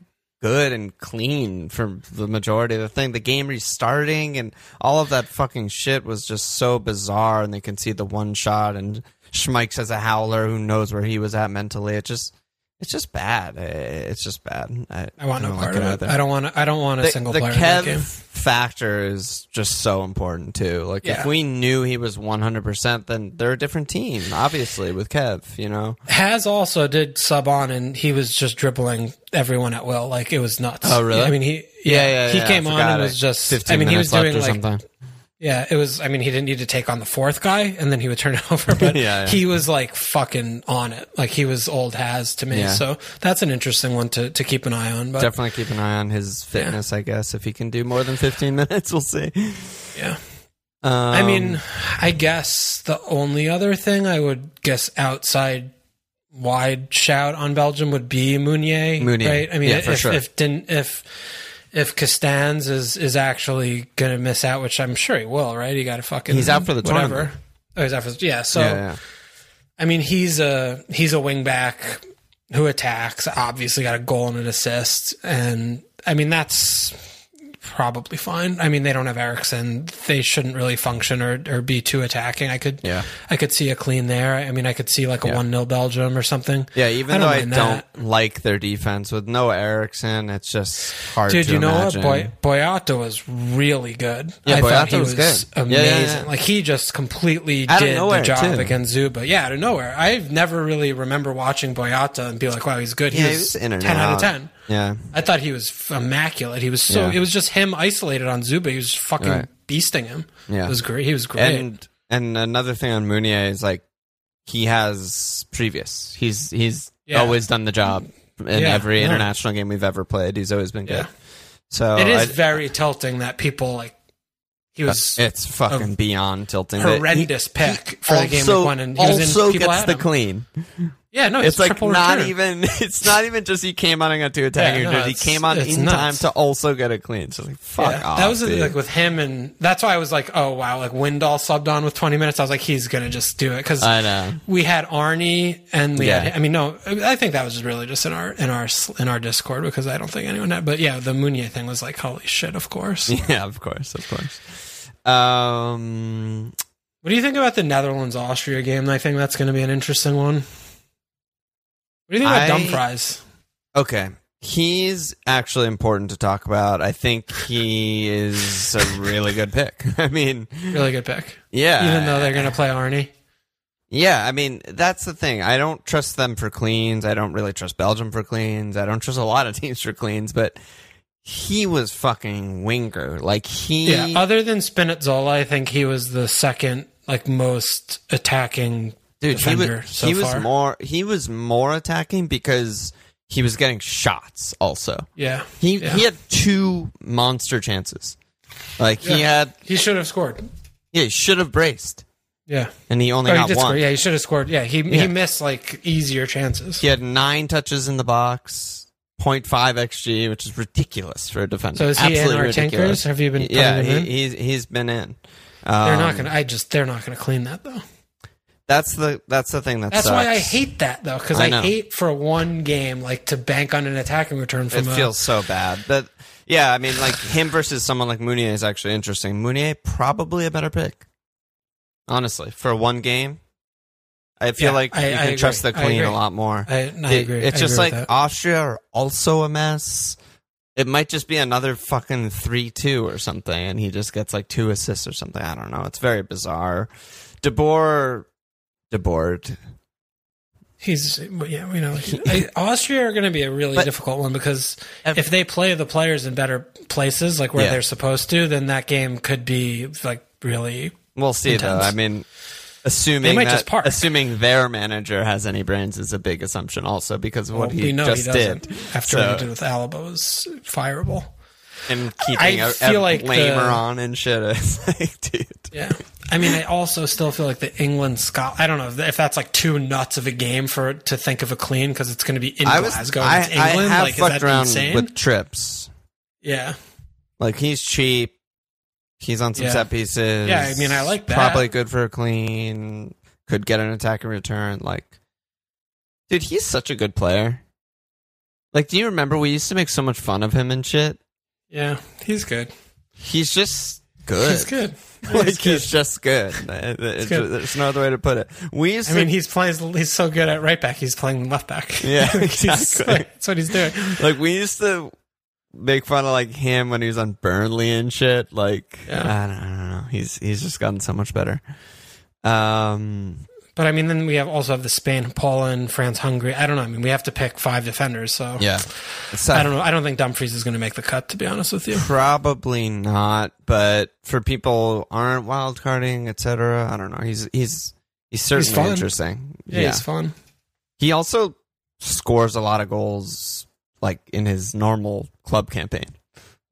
good and clean for the majority of the thing. The game restarting and all of that fucking shit was just so bizarre. And they can see the one shot and Schmeichs as a howler who knows where he was at mentally. It just. It's just bad. It's just bad. I, I want no part of it. either I don't want. I don't want a the, single the player in that Kev factor is just so important too. Like Yeah. if we knew he was 100%, then they're a different team, obviously with Kev, you know. Has also did sub on and he was just dribbling everyone at will. Like it was nuts. Oh, really? I mean, he Yeah, yeah, he yeah, came on and it. was just. 15 I mean, he was doing like something. Yeah, it was. I mean, he didn't need to take on the fourth guy, and then he would turn it *laughs* over. But Yeah, yeah. he was like fucking on it. Like he was old has to me. Yeah. So that's an interesting one to, to keep an eye on. But Definitely keep an eye on his fitness, I guess. If he can do more than 15 *laughs* minutes, we'll see. yeah, Um, I mean, I guess the only other thing I would guess outside wide shout on Belgium would be. Meunier. right? I mean, if sure. if didn't if if Castagne is is actually going to miss out, which I'm sure he will, right? He got to fucking He's out for the whatever. tournament. Oh, he's out for the, yeah. So yeah, yeah. I mean, he's a he's a wing back who attacks. Obviously, got a goal and an assist, and I mean that's probably fine. I mean, they don't have Eriksen; they shouldn't really function or, or be too attacking. I could Yeah. I could see a clean there. I mean, I could see like a Yeah. one 0 Belgium or something. Yeah, even I though I mind don't like their defense with no Eriksen, it's just hard Dude, you know imagine. what? Boy, Boyata was really good. Yeah, I thought Boyata he was was, good. Yeah, amazing. yeah, yeah. Like he just completely Out did the job too. against Dzyuba. Yeah, out of nowhere. I've never really remember watching Boyata and be like, "Wow, he's good." He Yeah, was, he was ten out of ten. Yeah. I thought he was immaculate. He was so. Yeah. It was just him isolated on Dzyuba. He was fucking Right. beasting him. Yeah. it was great. He was great. And and another thing on Meunier is like he has previous. He's he's Yeah. always done the job in Yeah, every international game we've ever played. He's always been good. So it is I- very tilting that people like. He was uh, it's fucking beyond tilting. that he- horrendous pick for the game also, one, and he was in. also gets the him. clean. Yeah, no, It's like not return. even. *laughs* It's not even just he came on and got two attacking. Yeah, no, he came on in nuts. time to also get a clean. So like fuck Yeah, off. that was dude. like with him, and that's why I was like, oh wow, like Windall subbed on with 20 minutes. I was like, he's gonna just do it because I know. we had Arnie and we Yeah. had. I mean, no, I think that was really just in our in our in our Discord because I don't think anyone had. But yeah, the Meunier thing was like, holy shit, of course. *laughs* Yeah, of course, of course. Um, What do you think about the Netherlands Austria game? I think that's going to be an interesting one. What do you think about I- Dumfries? Okay. He's actually important to talk about. I think he is a really good pick. *laughs* I mean, Really good pick, yeah. even though they're going to play Arnie. Yeah, I mean, that's the thing. I don't trust them for cleans. I don't really trust Belgium for cleans. I don't trust a lot of *laughs* teams for cleans, but he was fucking winger. Like he Yeah, other than Spinazzola, I think he was the second like most attacking Dude, he was, so he was far. more he was more attacking because he was getting shots also. Yeah, He yeah. he had two monster chances. Like he had he should have scored. yeah, he should have braced. Yeah, And he only oh, got did one. score. Yeah, he should have scored. Yeah, he Yeah. he missed like easier chances. He had nine touches in the box, 0.5 xG, which is ridiculous for a defender. So is he in Absolutely our ridiculous. tankers? Have you been Yeah, he, in? he's he's been in. They're Um, not gonna. I just they're not gonna clean that though. That's the that's the thing that That's sucks. why I hate that though, because I I, hate for one game like to bank on an attacking return It a, feels so bad. But yeah, I mean, like him versus someone like Meunier is actually interesting. Meunier probably a better pick. Honestly, for one game, I feel Yeah, like I- you I can trust the agree. Clean a lot more. I, I It- agree. It's just agree like. Austria are also a mess. It might just be another fucking three-two or something, and he just gets like two assists or something. I don't know. It's very bizarre. DeBoer, DeBoer. he's yeah we know Austria are going to be a really But- difficult one because Ev- if they play the players in better places like where Yeah. they're supposed to, then that game could be like really. We'll see though. I mean, assuming They might that, assuming their manager has any brains is a big assumption also because of what well, he we know just he did. After So- what he did with Alaba was fireable. And keeping I a, feel a like the- Laimer on and shit. *laughs* It's like, dude. Yeah. I mean, I also still feel like the England Scott. I don't know if that's like too nuts of a game for to think of a clean because it's going to be in I was Glasgow. I, it's England. I have like, fucked that around insane? with trips. yeah. Like he's cheap. He's on some Yeah. set pieces. Yeah, I mean, I like that. Probably good for a clean. Could get an attack and return. Like, dude, he's such a good player. Like, do you remember we used to make so much fun of him and shit? Yeah. He's good. He's just good. He's good. *laughs* like He's good. he's just good. *laughs* It's- good. There's no other way to put it. We used I to, mean, he's playing. He's so good at right back. He's playing left back. *laughs* Yeah, exactly. that's what he's doing. like we used to make fun of like him when he was on Burnley and shit. Like Yeah. I, don't, I don't know. He's he's just gotten so much better. Um, But I mean, then we have also have the Spain, Poland, France, Hungary. I don't know. I mean, we have to pick five defenders. So yeah, It's I don't know. I don't think Dumfries is going to make the cut. To be honest with you. Probably not, but for people who aren't wild carding, etc. I don't know. He's he's he's certainly fun. interesting. Yeah, he's fun. He also scores a lot of goals, like in his normal club campaign.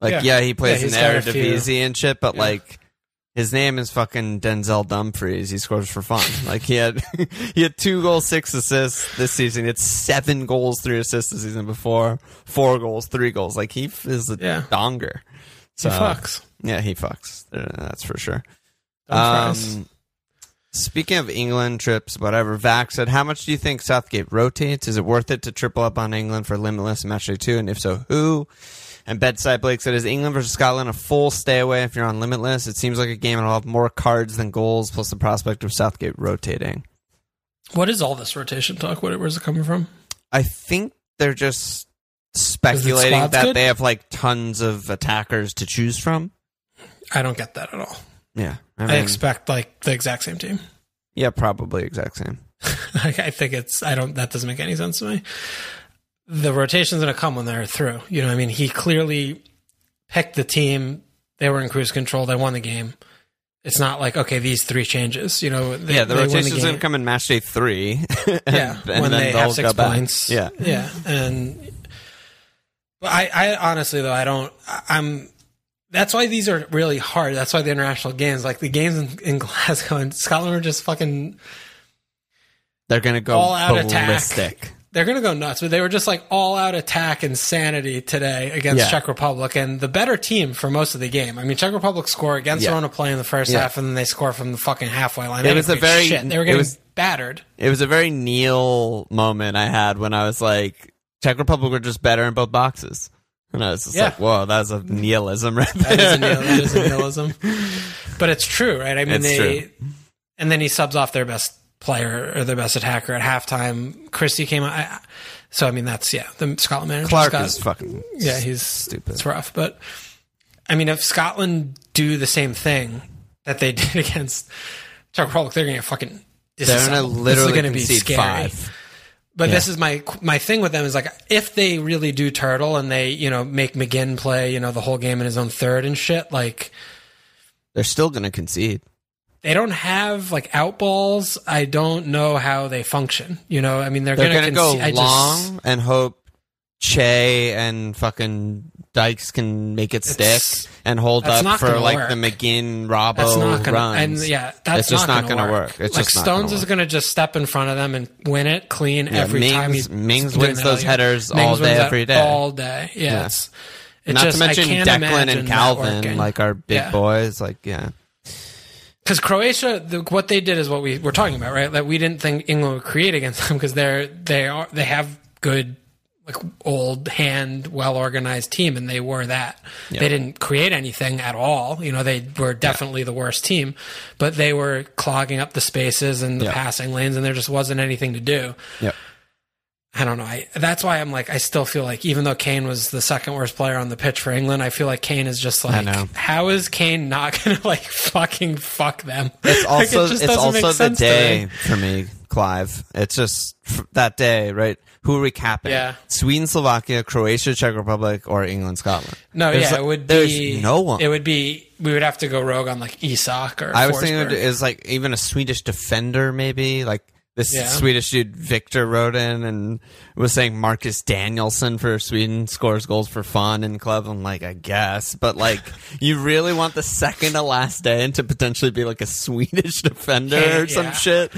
Like, yeah, Yeah. he plays Yeah, in he's got a few. Eredivisie and shit, but Yeah. like, his name is fucking Denzel Dumfries. He scores for fun. like, he had *laughs* he had two goals, six assists this season. He had seven goals, three assists the season before, four goals, three goals. Like, he is a Yeah. donger. He So, fucks. yeah, he fucks. Uh, That's for sure. Um, speaking of England trips, whatever, Vax said, how much do you think Southgate rotates? Is it worth it to triple up on England for limitless match day two? And if so, who? And Bedside Blake said, is England versus Scotland a full stay away if you're on limitless? It seems like a game that'll have more cards than goals, plus the prospect of Southgate rotating. what is all this rotation talk? What, where's it coming from? I think they're just speculating that good? they have like tons of attackers to choose from. I don't get that at all. Yeah. I I expect like the exact same team. yeah, probably exact same. *laughs* I think it's I don't that doesn't make any sense to me. The rotation's gonna come when they're through. You know, what I mean, he clearly picked the team. They were in cruise control. They won the game. It's not like okay, these three changes. You know, they, yeah, the rotation's going to come in match day three. *laughs* and- Yeah, and when then they have six go back. points. Yeah. yeah, and but I, I honestly though I don't. I'm. That's why these are really hard. That's why the international games, like the games in, in *laughs* Glasgow and Scotland, are just fucking. They're going to go All out attack. They're gonna go nuts, but they were just like all out attack insanity today against Yeah. Czech Republic, and the better team for most of the game. I mean, Czech Republic score against Yeah. their own play in the first Yeah. half, and then they score from the fucking halfway line. It They was a very- shit. They were it getting was- battered. It was a very Neil moment I had when I was like, Czech Republic were just better in both boxes. And I was just Yeah. like, whoa, that's a Nihilism right That is a, there. nihil- that is a *laughs* nihilism. But it's true, right? I mean, It's they. true. And then he subs off their best player or their best attacker at halftime. Christie came out. I, so, I mean, that's, yeah, the Scotland manager. Clarke got, is fucking Yeah, he's stupid. It's rough. But, I mean, if Scotland do the same thing that they *laughs* did against Czech Republic, they're going to get fucking They're going to. This is literally gonna be concede scary. five. But Yeah. this is my my thing with them is like if they really do turtle and they you know make McGinn play you know the whole game in his own third and shit like They're still going to concede. They don't have like out balls. I don't know how they function. You know, I mean, they're, They're gonna, gonna, go I long Just, and hope Che and fucking Dykes can make it stick and hold up for like work. the McGinn that's Robbo not gonna. runs. And yeah, that's It's just not, gonna, gonna work. It's like just Stones is gonna just step in front of them and win it clean Yeah, every time. Mings- He Mings wins those headers Mings all day, every day. all day. Yeah, Yeah. it's. Not just, to mention Declan and Kalvin, like our big Yeah. boys. Like, yeah, because Croatia, the, what they did is what we were talking about, right? That we didn't think England would create against them because they're they are they have good, like old hand, well organized team, and they were that. They didn't create anything at all. You know, they were definitely the worst team, but they were clogging up the spaces and the Yeah. passing lanes, and there just wasn't anything to do. I don't know. I, that's why I'm like, I still feel like even though Kane was the second worst player on the pitch for England, I feel like Kane is just like, how is Kane not *laughs* going to like fucking fuck them? It's Like, also it just it's also the day for me, Clive. It's just that day, right? Who are we capping? Yeah. Sweden, Slovakia, Croatia, Czech Republic, or England, Scotland. No, There's yeah, like- it would there's be. no one. It would be. We would have to go rogue on like Isak or. I was thinking Forsberg. it is like even a Swedish defender, maybe like this Yeah. Swedish dude Victor wrote in and was saying Marcus Danielson for Sweden scores goals for fun in club. I'm like, I guess, but like, *laughs* you really want the second to last day and to potentially be like a Swedish *laughs* defender Kane, or some yeah. shit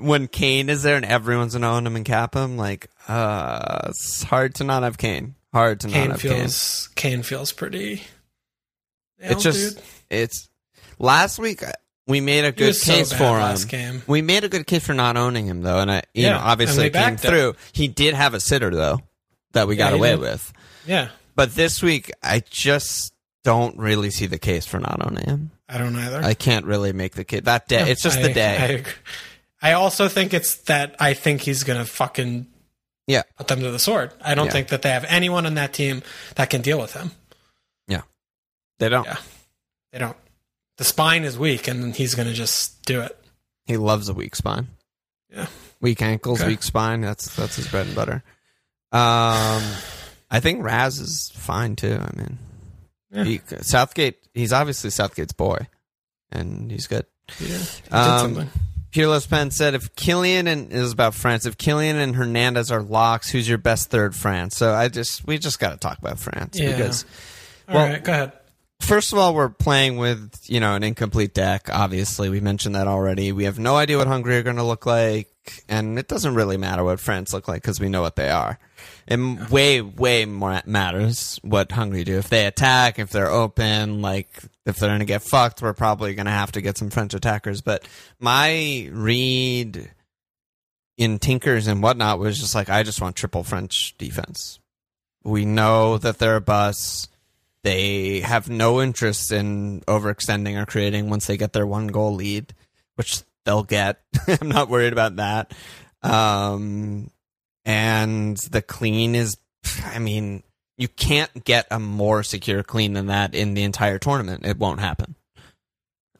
when Kane is there and everyone's gonna own him and cap him. Like, uh, it's hard to not have Kane. Hard to not have feels. Kane feels pretty. It's just, dude. it's last week. We made a good was so case for him. game. We made a good case for not owning him though, and I, you Yeah, know, obviously came it. through. He did have a sitter though that we Yeah, got away did. with, Yeah, but this week I just don't really see the case for not owning him. I don't either. I can't really make the case that day. It's just I- the day. I. I also think it's that I think he's gonna fucking yeah, put them to the sword. I don't Yeah. think that they have anyone on that team that can deal with him. yeah, they don't. Yeah. They don't. The spine is weak, and he's gonna just do it. He loves a weak spine. Yeah. weak ankles, Okay. weak spine. That's that's his bread and butter. Um, I think Raz is fine too. I mean, Yeah. he, Southgate. He's obviously Southgate's boy, and he's good. Yeah, he Um, something. Peerless Pen said, "If Kylian and is about France, if Kylian and Hernandez are locks, who's your best third France?" So I just we just got to talk about France Yeah. because All well- right, go ahead. First of all, we're playing with you know an incomplete deck. Obviously, we mentioned that already. We have no idea what Hungary are going to look like, and it doesn't really matter what France look like because we know what they are. It way way more matters what Hungary do. If they attack, if they're open, like if they're going to get fucked, we're probably going to have to get some French attackers. But my read in Tinkers and whatnot was just like I just want triple French defense. We know that they're a bus. They have no interest in overextending or creating once they get their one goal lead, which they'll get. *laughs* I'm not worried about that. Um, and the clean is, I mean, you can't get a more secure clean than that in the entire tournament. It won't happen.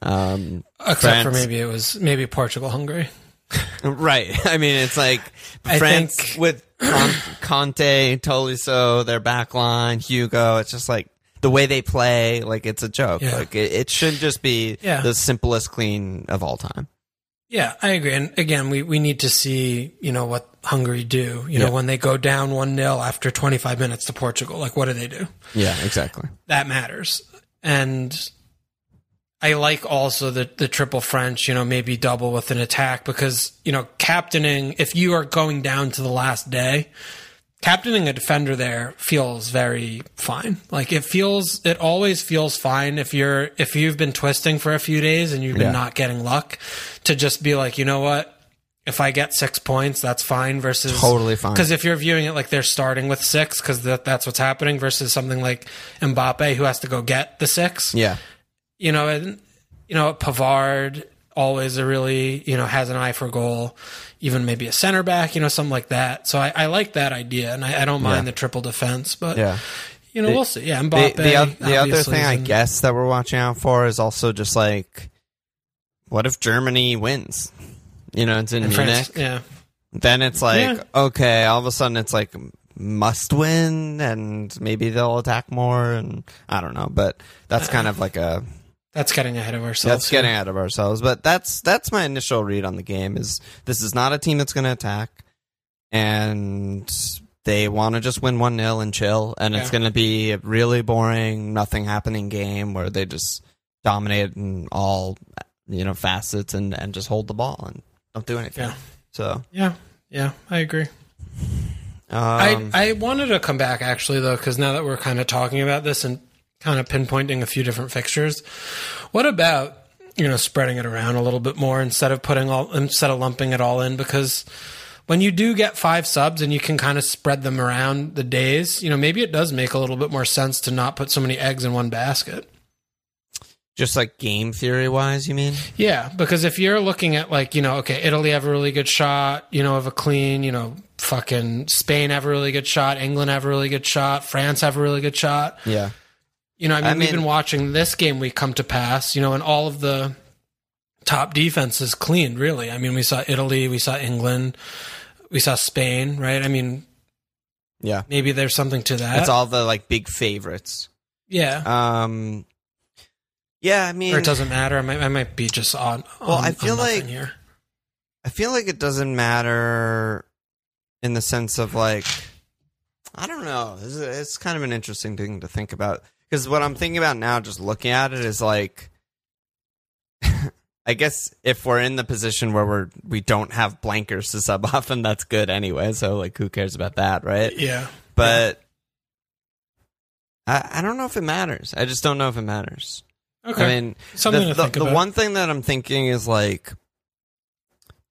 Um, Except France- for maybe it was maybe Portugal, Hungary. *laughs* Right. I mean, it's like *laughs* France think- with Con- Kanté, Tolisso, their back line, Hugo. It's just like the way they play. Like it's a joke. Yeah. Like it, it should just be Yeah. the simplest clean of all time. Yeah, I agree. And again, we, we need to see, you know, what Hungary do. You know, Yeah. when they go down 1 0 after 25 minutes to Portugal, like, what do they do? Yeah, exactly. That matters. And I like also the, the triple French, you know, maybe double with an attack because, you know, captaining, if you are going down to the last day, captaining a defender there feels very fine. Like it feels, it always feels fine if you're, if you've been twisting for a few days and you've been Yeah. not getting luck to just be like, you know what? If I get six points, that's fine versus Totally fine. Because if you're viewing it like they're starting with six, because that, that's what's happening versus something like Mbappe who has to go get the six Yeah. you know, and you know, Pavard always a really, you know, has an eye for goal, even maybe a center back, you know, something like that. So I, I like that idea, and I, I don't mind Yeah. the triple defense, but Yeah. you know, The- we'll see. Yeah, The, Mbappe. the, oth- the other thing I guess that we're watching out for is also just like, what if Germany wins? You know, it's in and Munich. France, yeah, then it's like Yeah. okay all of a sudden it's like must win and maybe they'll attack more and i don't know but that's uh, kind of like a That's getting ahead of ourselves. That's getting ahead of ourselves. But that's that's my initial read on the game is this is not a team that's going to attack, and they want to just win one 0 and chill, and it's going to be a really boring, nothing happening game where they just dominate in all you know facets and and just hold the ball and don't do anything. Yeah. So Yeah, yeah, I agree. um, I I wanted to come back actually though, because now that we're kind of talking about this and kind of pinpointing a few different fixtures, what about you know spreading it around a little bit more instead of putting all instead of lumping it all in because when you do get five subs and you can kind of spread them around the days, you know maybe it does make a little bit more sense to not put so many eggs in one basket. just like game theory wise, you mean? Yeah, because if you're looking at like, you know, okay, Italy have a really good shot, you know, of a clean, you know, fucking Spain have a really good shot, England have a really good shot, France have a really good shot. Yeah. You know, I mean, I we've mean- been watching this game we come to pass, you know, and all of the top defenses cleaned, really. I mean, we saw Italy, we saw England, we saw Spain, right? I mean, Yeah. maybe there's something to that. It's all the like big favorites. yeah. Um yeah, I mean or it doesn't matter. I might, I might be just on. Well, on- I feel like- here. I feel like it doesn't matter in the sense of like I don't know. It's, it's kind of an interesting thing to think about because what I'm thinking about now, just looking at it, is like *laughs* I guess if we're in the position where we're we don't have blankers to sub *laughs* off, and that's good anyway. So like, who cares about that, right? Yeah. But I I don't know if it matters. I just don't know if it matters. Okay. I mean, Something the, the, the one thing that I'm thinking is like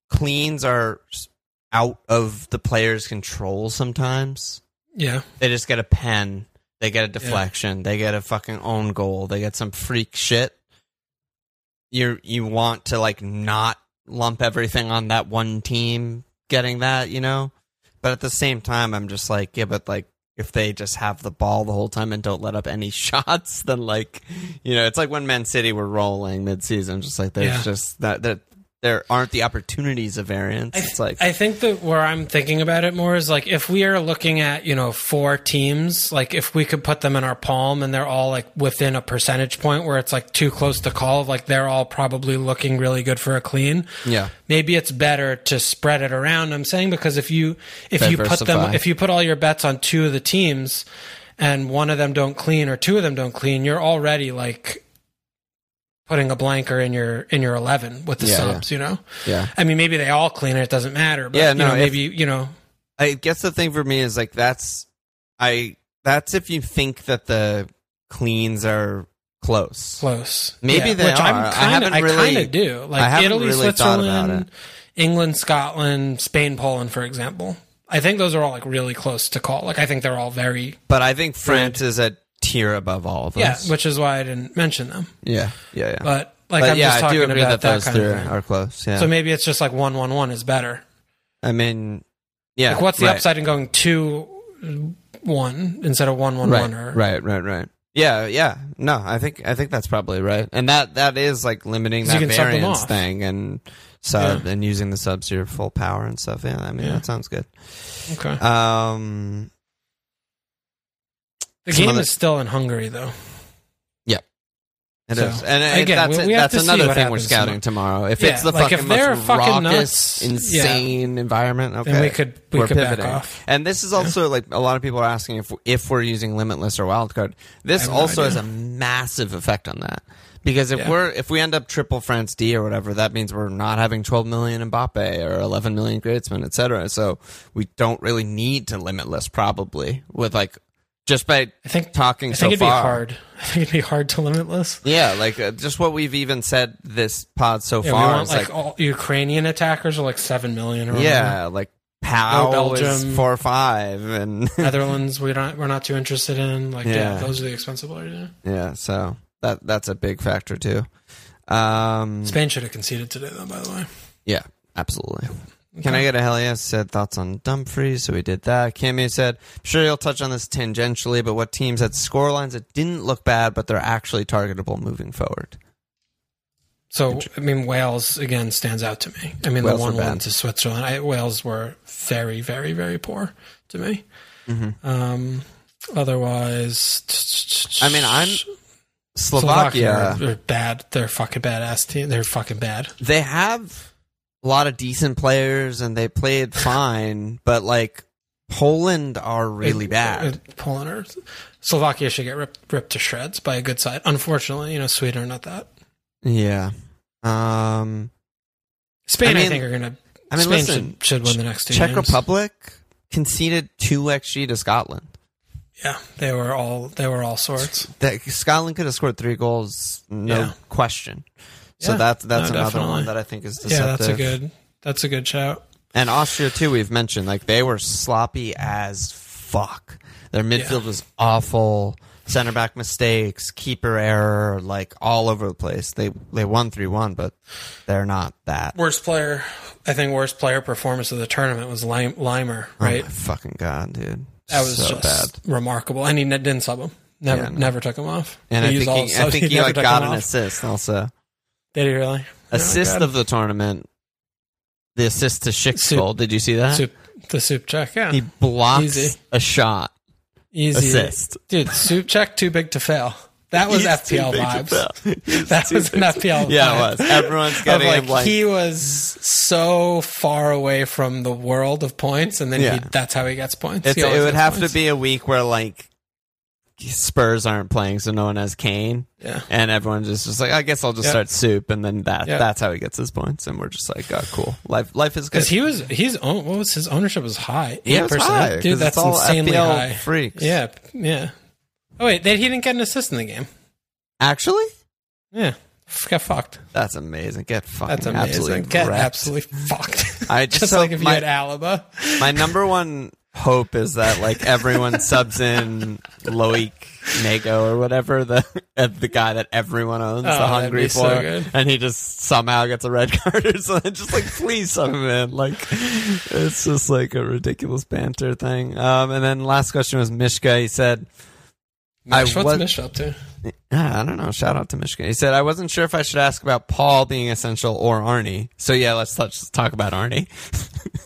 cleans are out of the player's control sometimes. yeah. They just get a pen, they get a deflection, they get a fucking own goal, they get some freak shit. You you want to like not lump everything on that one team getting that, you know? But at the same time I'm just like, yeah, but like if they just have the ball the whole time and don't let up any *laughs* shots, then like, you know, it's like when Man City were rolling mid-season, just like there's Yeah. just that that there aren't the opportunities of variance. I, It's like I think that where I'm thinking about it more is like if we are looking at you know four teams, like if we could put them in our palm and they're all like within a percentage point where it's like too close to call, like they're all probably looking really good for a clean. yeah. Maybe it's better to spread it around. I'm saying because if you if you put them if you put all your bets on two of the teams and one of them don't clean or two of them don't clean, you're already like putting a blanker in your in your 11 with the Yeah, subs, you know. Yeah. I mean, maybe they all clean it. It doesn't matter. But, Yeah, you no, know, if- maybe you know. I guess the thing for me is like that's I that's if you think that the cleans are close. Close. Maybe they which are. I'm kinda, I really- kind of do. Like I haven't Italy, really thought about Switzerland, England, Scotland, Spain, Poland, for example. I think those are all like really close to call. Like I think they're all very But I think France is a tier above all of those. yeah, which is why I didn't mention them. yeah, yeah, yeah. But like But I'm yeah, just I talking do agree about that that, those kind three of thing. are close. Yeah. So maybe it's just like one one one is better. I mean, yeah. Like what's the right, upside in going two one instead of one one Right, one or right, right, right. Yeah, yeah. No, I think I think that's probably right, and that that is like limiting 'Cause you that can sub them variance off. thing and sub and using the subs to your full power and stuff. Yeah, I mean Yeah. that sounds good. okay. Um, The some game is still in Hungary though. It So, is, and it- again, that's we- we that's another thing we're scouting tomorrow. If Yeah, it's the like, fucking they're most fucking raucous, nuts, yeah. insane environment, okay, Then we could we we're could back pivoting. off. And this is also like a lot of people are asking if if we're using limitless or wildcard. This have no also has a massive effect on that. Because if Yeah. we're if we end up triple France D or whatever, that means we're not having 12 million Mbappe or 11 million Griezmann, etc. So we don't really need to limitless probably with like just by I think talking I so think it'd far. be hard. *laughs* I think it'd be hard to limitless. Yeah, like uh, just what we've even said this pod so Yeah, far we want like, like, all Ukrainian attackers are like seven million or whatever. yeah, like Powell Belgium. is four or five, and *laughs* Netherlands we don't we're not too interested in. Like yeah, Yeah. those are the expensive players. Yeah. yeah, so that that's a big factor too. Um, Spain should have conceded today though, by the way. yeah, absolutely. Can I get a hell yes? Said thoughts on Dumfries, so we did that. Kimmy said, I'm sure you'll touch on this tangentially, but what teams had score lines that didn't look bad, but they're actually targetable moving forward? So I mean Wales again stands out to me. I mean Wales the one one to Switzerland. I, Wales were very, very, very poor to me. Mm-hmm. Um otherwise I mean, I'm Slovakia, are, are bad. They're fucking badass team. They're fucking bad. they have a lot of decent players and they played *laughs* fine, but like Poland are really It- bad. it- Poland or Slovakia should get ripped, ripped to shreds by a good side. Unfortunately, you know, Sweden are not that. Yeah. Um Spain, I, I think, are gonna. I mean Spain listen, should, should win the next two Czech games. Republic conceded 2 XG to Scotland. Yeah, they were all they were all sorts. That Scotland could have scored 3 goals no Yeah. question. So Yeah. that's that's No, another definitely. one that I think is deceptive. Yeah, that's a good that's a good shout. And Austria too. We've mentioned like they were sloppy as fuck. Their midfield was awful. Center back mistakes, keeper error, like all over the place. They they won three one, but they're not that. Worst player, I think, worst player performance of the tournament was Lim- Laimer. Right, Oh my fucking god, dude. that was so just bad. remarkable, and he didn't sub him. Never, Yeah, no. never took him off. And He I think he, I think *laughs* he never like got an off. assist also. Did he really? Assist God. of the tournament. The assist to Schick's Soup. goal. Did you see that? soup, the soup check. Yeah, He blocks Easy. a shot. easy assist. dude. Soup check too big to fail. That was He's FPL too big vibes. *laughs* That was an FPL. Yeah, vibe. it was. Everyone's Of getting like, him like he was so far away from the world of points, and then Yeah. he, that's how he gets points. He it would have points. to be a week where like Spurs aren't playing, so no one has Kane, Yeah. and everyone's just, just like, I guess I'll just Yeah. start soup, and then that Yeah. that's how he gets his points, and we're just like, oh, cool, life life is good. Because he was, he's own, what was his ownership was high. Yeah, it's 8%. dude. That's insanely FPL high. freaks. Yeah, yeah. Oh wait, they, he didn't get an assist in the game. Actually, Yeah, got fucked. that's amazing. Get fucking That's amazing. absolutely Get wrecked. absolutely fucked. I Just *laughs* just so like if you had Alaba. my number one hope is that like everyone *laughs* subs in Loic Nego or whatever the uh, the guy that everyone owns Oh, the hungry for, so and he just somehow gets a red *laughs* card or something. Just like please sub him in. Like it's just like a ridiculous banter thing. Um, and then last question was Mishka. He said. I Mish, what's was- Mish up to? I don't know. Shout out to Michigan. He said, I wasn't sure if I should ask about Paul being essential or Arnie. So yeah, let's, let's talk about Arnie.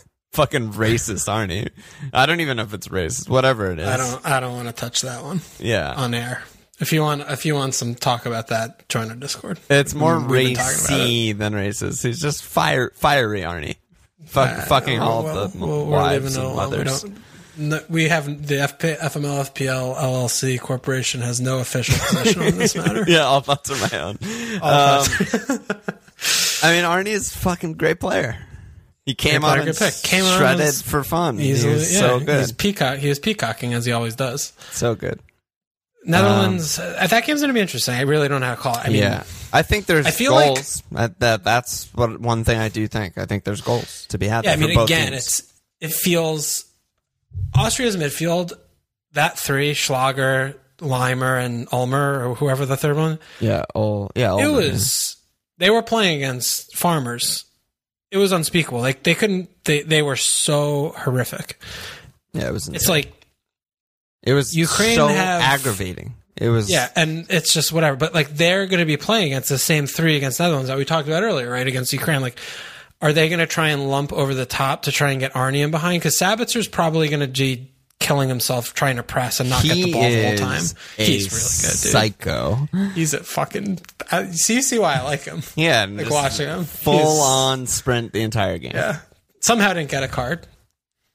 *laughs* Fucking racist aren't Arnie. I don't even know if it's racist. Whatever it is. I don't. I don't want to touch that one Yeah. on air. If you want, if you want some talk about that, join our Discord. it's more We've been talking about racy than racist. He's just fire, fiery Arnie. Fuck, fucking all Uh, Well, the well, wives and it. We mothers. no, we have the FP, FML FPL LLC Corporation has no official position on this *laughs* matter. Yeah, all thoughts are my own. All Um, *laughs* I mean, Arnie is a fucking great player. He came on and good pick. Came on shredded for fun. He's, he was yeah, so good. He's peacock. He was peacocking as he always does. so good. Netherlands. uh, that game's going to be interesting. I really don't know how to call it. I mean, yeah, I think there's I feel like- goals. that, that that's what one thing I do think. I think there's goals to be had. yeah. I mean, for both again, teams. it's it feels Austria's midfield. That three: Schlager, Laimer, and Ulmer, or whoever the third one. yeah, oh yeah, it Ulmer, was they were playing against farmers. It was unspeakable. Like they couldn't. They they were so horrific. yeah, it was. It's like it was Ukraine so have- aggravating. It was yeah, and it's just whatever. But like they're going to be playing against the same three against the Netherlands that we talked about earlier, right? Against Ukraine. Like, are they going to try and lump over the top to try and get Arnie in behind? Because Sabitzer's probably going to be killing himself trying to press and not get the he ball the whole time. He's really good, dude. psycho. He's a fucking. Uh, see, you see why I like him. Yeah, Like watching him, full He's- on sprint the entire game. Yeah. Somehow didn't get a card.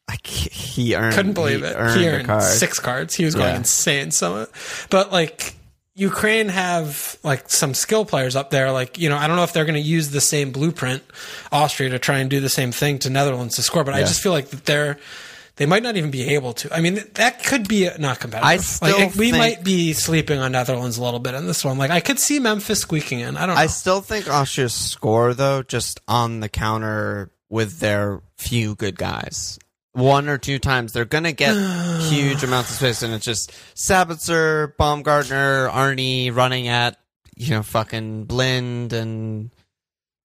I he earned. Couldn't believe he it. Earned he earned card. six cards. He was going Yeah. insane. Some, but like Ukraine have like some skill players up there. Like you know, I don't know if they're going to use the same blueprint Austria to try and do the same thing to Netherlands to score. But I just feel like that they're they might not even be able to. I mean, that could be not competitive. I still like, we might be sleeping on Netherlands a little bit in this one. Like I could see Memphis squeaking in. I don't know. I still think Austria's score though, just on the counter with their few good guys. One or two times they're gonna get *sighs* huge amounts of space, and it's just Sabitzer, Baumgartner, Arnie running at you know fucking Blind and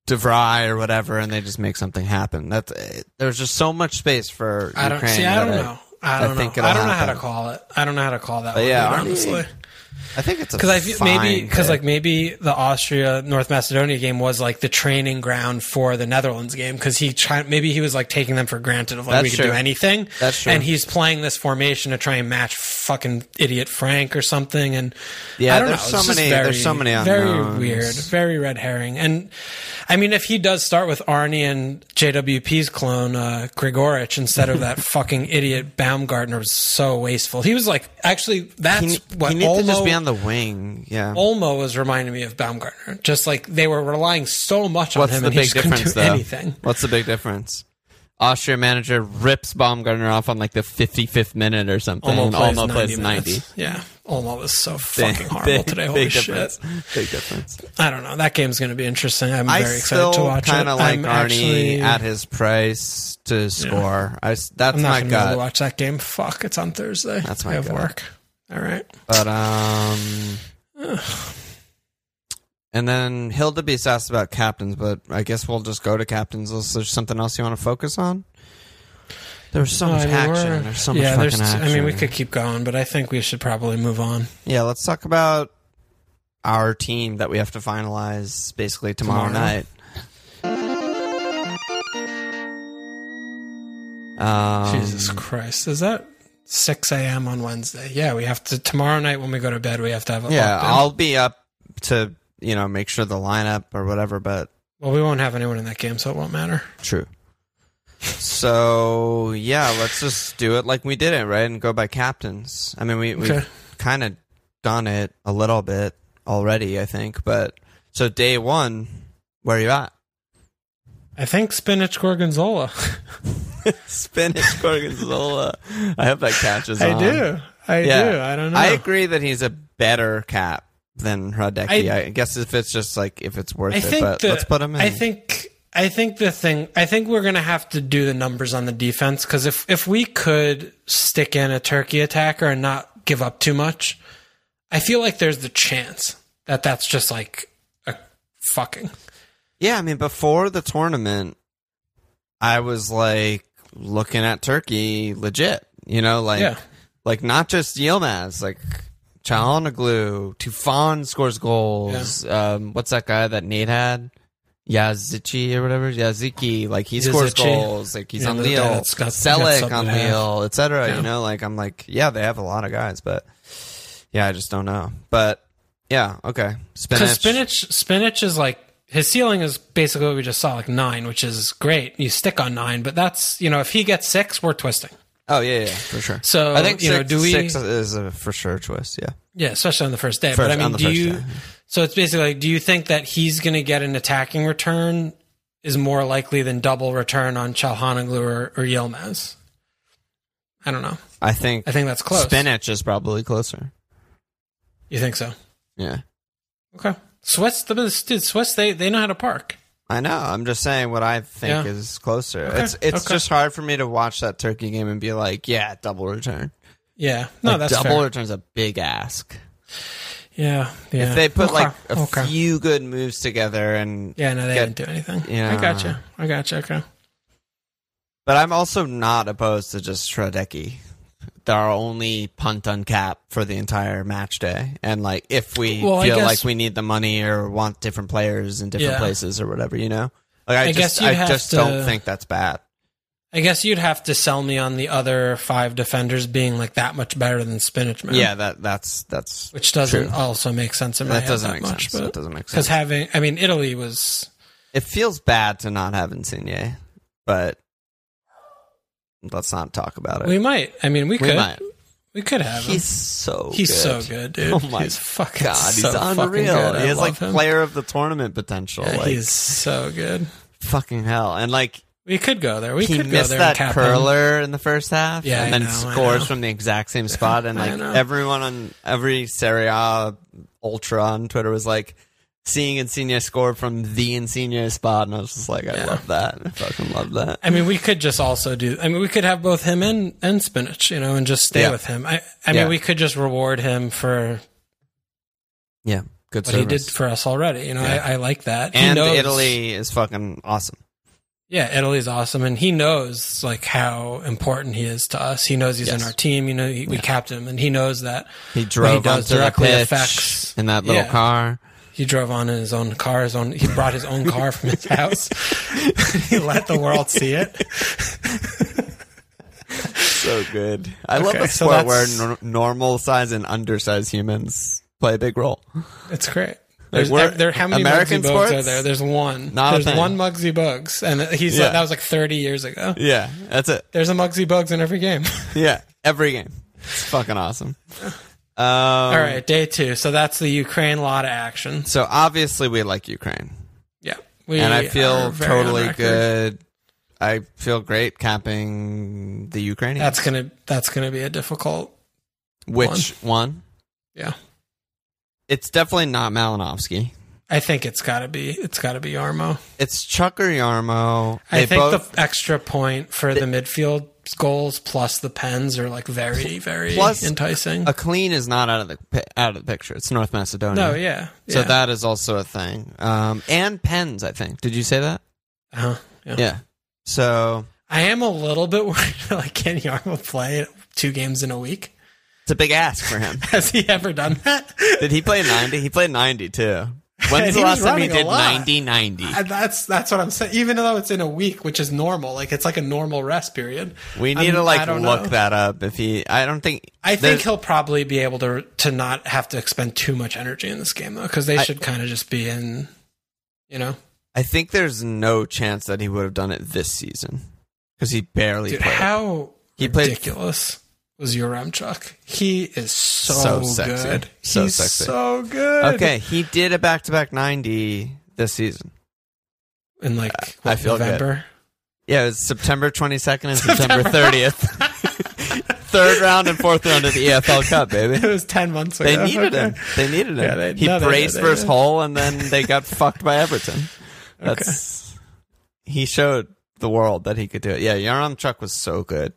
de Vrij or whatever, and they just make something happen. That's it. there's just so much space for I don't Ukraine. see. I don't know. I don't know. I don't know how to call it. I don't know how to call that. But one, yeah, dude, honestly. I think it's a because I feel maybe because like maybe the Austria North Macedonia game was like the training ground for the Netherlands game because he try, maybe he was like taking them for granted of like That's we could true. do anything. That's true. And he's playing this formation to try and match fucking idiot Frank or something. And Yeah, I don't there's know. so many- Very, there's so many very weird, very red herring. And I mean, if he does start with Arnie and JWP's clone uh, Grillitsch instead of that *laughs* fucking idiot Baumgartner, was so wasteful. He was like actually that's he, what he needs to just Olmo- be on the wing. Yeah. Olmo was reminding me of Baumgartner. Just like they were relying so much What's on him the and he big just couldn't difference, do though? anything. What's the big difference? Austria manager rips Baumgartner off on like the 55th minute or something. Olmo and plays Olmo 90 plays minutes. 90. Yeah. Olmo was so Big- fucking horrible big- today. Holy big shit. difference. Big difference. I don't know. That game's going to be interesting. I'm I very excited to watch it. kind of like I'm Arnie actually, at his price to score. I s that's I'm not my going to be able to watch that game. Fuck, it's on Thursday. That's my I have gut. work. All right. But um, and then Hildebeest asked about captains, but I guess we'll just go to captains. Is there something else you want to focus on? There's so No, much I mean, action. There's so much yeah, fucking action. I mean, we could keep going, but I think we should probably move on Yeah, let's talk about our team that we have to finalize basically tomorrow, Tomorrow. night. Um, Jesus Christ, is that 6 a.m. on Wednesday? Yeah, we have to tomorrow night when we go to bed. We have to have a yeah. I'll be up to you know make sure the lineup or whatever, but Well, we won't have anyone in that game, so it won't matter. True. So yeah, let's just do it like we did it, right? And go by captains. I mean, we Okay. we've kind of done it a little bit already, I think. But so day one, where are you at? I think spinach gorgonzola. *laughs* *laughs* Spinach Gorgonzola. I hope that catches I on. do. I Yeah. do. I don't know. I agree that he's a better cap than Hradecky. I, I- guess if it's just like if it's worth I it, think but the, let's put him in. I think I think the thing I think we're gonna have to do the numbers on the defense because if if we could stick in a turkey attacker and not give up too much, I feel like there's the chance that that's just like a fucking Yeah, I mean, before the tournament, I was like looking at Turkey legit. You know, like Yeah. like not just Yilmaz, like Çalhanoğlu, Tufan scores goals. Um, what's that guy that Nate had? Yazici or whatever, Yaziki, like he scores goals, like he's Yeah, on the the guy Lille, got- got on. Lille, etc. Yeah. You know, like I'm like, yeah, they have a lot of guys, but yeah, I just don't know. But yeah, okay, spinach. spinach spinach is like his ceiling is basically what we just saw like nine, which is great. You stick on nine, but that's you know if he gets six, we're twisting. Oh yeah, yeah, for sure. So, I think you know, six, do we- six is a for sure choice. Yeah, Yeah, especially on the first day. First- but I mean, do you? day. So it's basically like, do you think that he's going to get an attacking return is more likely than double return on Calhanoglu or, or Yilmaz? I don't know. I think I think that's close. spinach is probably closer. You think so? Yeah, Okay. Swiss, the dude, Swiss, they they know how to park. I know. I'm just saying what I think Yeah. is closer. Okay, It's it's okay. just hard for me to watch that turkey game and be like, yeah, double return. Yeah. No, Like, that's double fair. return's a big ask. Yeah. Yeah. If they put Okay, like a okay. few good moves together and Yeah. No, they get- didn't do anything. Yeah. I gotcha. I gotcha. Okay. But I'm also not opposed to just Hradecky. They're our only punt on cap for the entire match day. And like if we Well, feel guess- like we need the money or want different players in different Yeah. places or whatever, you know? Like I, I just guess I just to- don't think that's bad. I guess you'd have to sell me on the other five defenders being like that much better than Spinach Man. Yeah, that that's that's which doesn't True. also make sense in my that head doesn't that make much. sense. That doesn't make sense. because having, I mean, Italy was it feels bad to not have Insigne, but let's not talk about it. we might. I mean, we We could. might. We could have him. He's so He's good. so good, dude. *laughs* Oh my he's fucking God, so he's unreal. He has like him. player of the tournament potential. Yeah, like he's so good. fucking hell. And like We could go there. We he could go there that curler in the first half, Yeah, and I then know, scores from the exact same *laughs* spot. And like everyone on every Serie A ultra on Twitter was like seeing Insigne score from the Insigne spot, and I was just like, I Yeah. love that. I fucking love that. I mean, we could just also do. I mean, we could have both him and and spinach, you know, and just stay Yeah. with him. I, I Yeah. mean, we could just reward him for Yeah, good what he did for us already. You know, Yeah. I, I like that. And Italy is fucking awesome. Yeah, Italy's awesome, and he knows like how important he is to us. He knows he's in our team. You know, he, we capped him, and he knows that He what drove does onto the directly affects- in that little Yeah. car. He drove on in his own car. His own. He brought his own car from his house. *laughs* he let the world see it. So good. I love Okay, a so sport where nor- normal size and undersized humans play a big role. It's great. There's we're- there, how many American Muggsy sports? are there? There's one. Not There's one Muggsy Bogues, and he's Yeah. like, that was like 30 years ago. Yeah, that's it. There's a Muggsy Bogues in every game. *laughs* Yeah, every game. It's fucking awesome. Um, All right, day two. So that's the Ukraine lot of action. So obviously we like Ukraine, Yeah, we and I feel totally good. I feel great capping the Ukrainians. That's gonna that's gonna be a difficult. which one? Yeah, It's definitely not Malinovskyi. I think it's got to be it's got to be Yarmo. It's Chuck or Yarmo. I They think both, the extra point for the midfield goals plus the pens are like very *laughs* very Plus enticing. a clean is not out of the out of the picture. It's North Macedonia. no, yeah, So that is also a thing. Um, and pens, I think. Did you say that? uh-huh. yeah. Yeah. So I am a little bit *laughs* worried. Like, can Yarmo play two games in a week? it's a big ask for him. *laughs* Has he ever done that? Did he play 90? He played 90 too. When's the *laughs* last time he did lot. 90 90? And that's that's what I'm saying. Even though it's in a week, which is normal, like it's like a normal rest period. We need I'm- to like look know. that up if he I don't think I think he'll probably be able to to not have to expend too much energy in this game though, because they should kind of just be in, you know, I think there's no chance that he would have done it this season cuz he barely dude. played. How He played- ridiculous was Yaremchuk? He is so, So sexy. good. So He's sexy. so good. Okay, he did a back-to-back 90 this season. in like uh, I what, feel good. November. Yeah, it was September 22nd and September 30th. *laughs* Third round and fourth round of the EFL Cup, baby. It was ten months ago. They needed Okay. him. They needed him. Yeah, they- he no, braced they versus. Hull, and then they got *laughs* fucked by Everton. That's he showed the world that he could do it. Yeah, Yaremchuk was so good.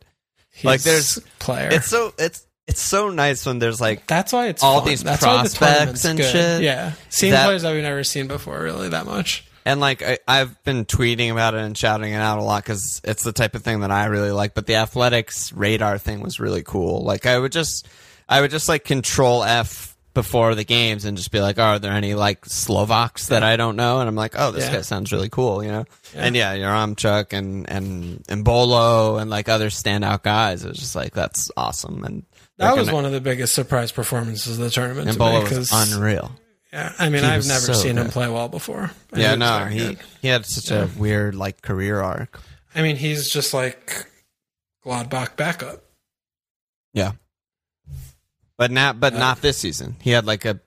He's Like, there's- player. It's so it's it's so nice when there's like That's why it's all fun. these That's why the prospects and good. shit. Yeah, seeing That- players that we've never seen before, really that much. and like I, I've been tweeting about it and shouting it out a lot because it's the type of thing that I really like. But the athletics radar thing was really cool. Like I would just I would just like control F before the games and just be like, oh, are there any like Slovaks that I don't know? And I'm like, oh, this Yeah. guy sounds really cool, you know? Yeah. And yeah, Yaremchuk and and and Bolo and like other standout guys. It was just like that's awesome. And That was gonna- one of the biggest surprise performances of the tournament. And to me, Bolo was unreal. Yeah, I mean, He I've never so seen him play well before. And Yeah, no, he good. he had such a weird like career arc. I mean, he's just like Gladbach backup. Yeah. But not but not this season. He had like a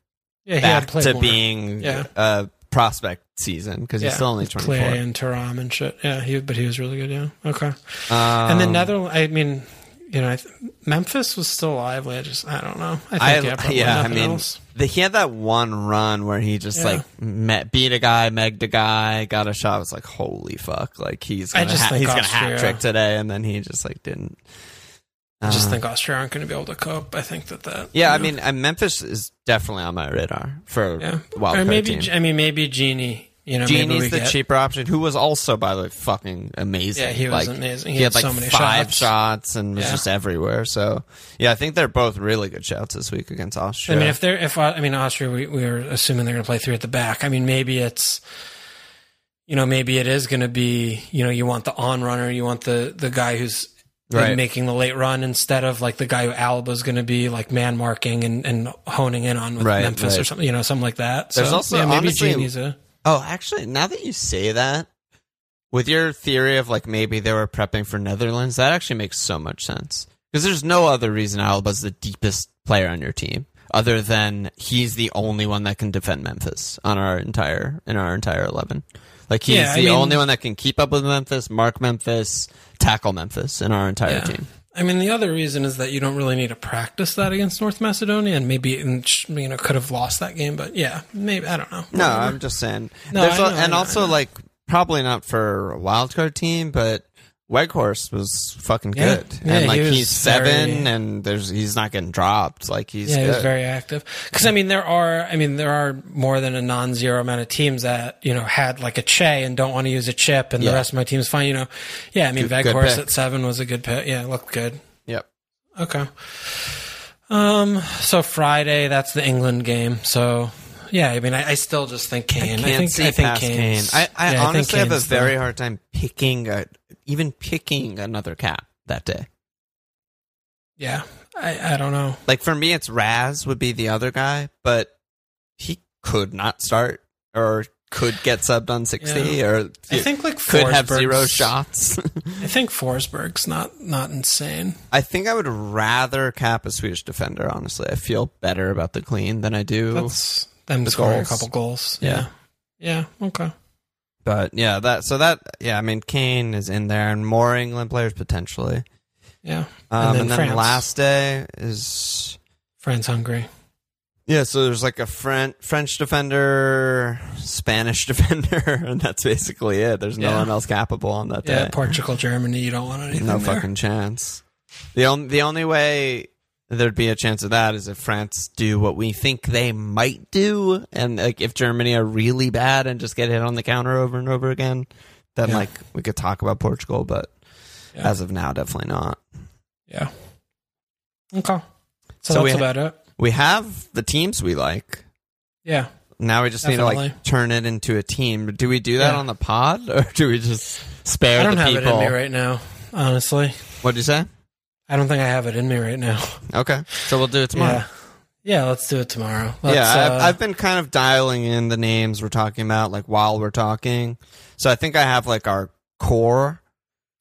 Yeah, back to more. being Yeah. a prospect season because he's Yeah, still only with 24. Clay and Taram and shit. Yeah, he but he was really good. Yeah, okay. Um, and then Netherlands. I mean, you know, I th- Memphis was still lively. I just, I don't know. I think I, yeah, yeah, I mean, the, he had that one run where he just Yeah. like met, beat a guy, megged a guy, got a shot. I was like, holy fuck! Like he's I gonna, just ha- he's gonna hat trick today, and then he just like didn't. I just Uh, think Austria aren't going to be able to cope. I think that that. Yeah, I know, mean, uh, Memphis is definitely on my radar for yeah, wild or card maybe team. I mean maybe Gini. You know, Gini's the get, cheaper option, who was also, by the way, fucking amazing. Yeah, he was like, amazing. He, He had, had like so many five shots. shots and was Yeah. just everywhere. So, yeah, I think they're both really good shouts this week against Austria. I mean, if they're if I mean Austria, we, we were assuming they're going to play three at the back. I mean, maybe it's. You know, maybe it is going to be. You know, you want the on runner, you want the the guy who's Right. making the late run instead of like the guy who Alba's going to be like man marking and, and honing in on with Right, Memphis or something. You know, something like that. There's so, also, yeah, maybe honestly, Gini's a oh, actually, now that you say that, with your theory of like maybe they were prepping for Netherlands, that actually makes so much sense. Because there's no other reason Alba's the deepest player on your team other than he's the only one that can defend Memphis on our entire in our entire eleven. Like he's Yeah, the mean- only one that can keep up with Memphis, mark Memphis, tackle Memphis in our entire Yeah. team. I mean, the other reason is that you don't really need to practice that against North Macedonia, and maybe you know could have lost that game, but yeah, maybe I don't know. No, Whatever. I'm just saying. No, know, I and also like probably not for a wild card team, but Weghorst was fucking Yeah. good, Yeah, and he like was he's seven, very- and there's he's not getting dropped. Like he's yeah, he good. was very active. Because I mean, there are, I mean, there are more than a non-zero amount of teams that you know had like a Che and don't want to use a chip, and Yeah. the rest of my team's fine. You know, yeah. I mean, Good- good at seven was a good pick. Yeah, looked good. yep. Okay. Um. So Friday, that's the England game. So yeah, I mean, I, I still just think Kane. Can't I think see I think past Kane. I, I yeah, honestly have a very hard time picking a even picking another cap that day. yeah. I I don't know. Like for me, it's Raz would be the other guy, but he could not start or could get subbed on sixty or I think like could have zero shots. *laughs* I think Forsberg's not not insane. I think I would rather cap a Swedish defender. Honestly, I feel better about the clean than I do. That's them The scoring goals. a couple goals. Yeah. Yeah. Yeah. Okay. But yeah, that so that yeah, I mean Kane is in there and more England players potentially. Yeah. Um, and then, France. last day is France, Hungary. yeah. So there's like a French French defender, Spanish *laughs* defender, and that's basically it. There's no Yeah. one else capable on that day. Yeah. day. Portugal, Germany. You don't want anything. no there. fucking chance. The only the only way there'd be a chance of that is if France do what we think they might do, and like if Germany are really bad and just get hit on the counter over and over again, then Yeah. like we could talk about Portugal, but Yeah. as of now, definitely not. Yeah. Okay. So, So we that's ha- about it. We have the teams we like. Yeah. Now we just need to like turn it into a team. Do we do that Yeah. on the pod, *laughs* or do we just spare I don't the have people? it in me right now. Honestly, What'd you say? I don't think I have it in me right now. Okay, so we'll do it tomorrow. Yeah. Yeah. Let's do it tomorrow. Let's, yeah, I've, uh, I've been kind of dialing in the names we're talking about, like while we're talking. So I think I have like our core.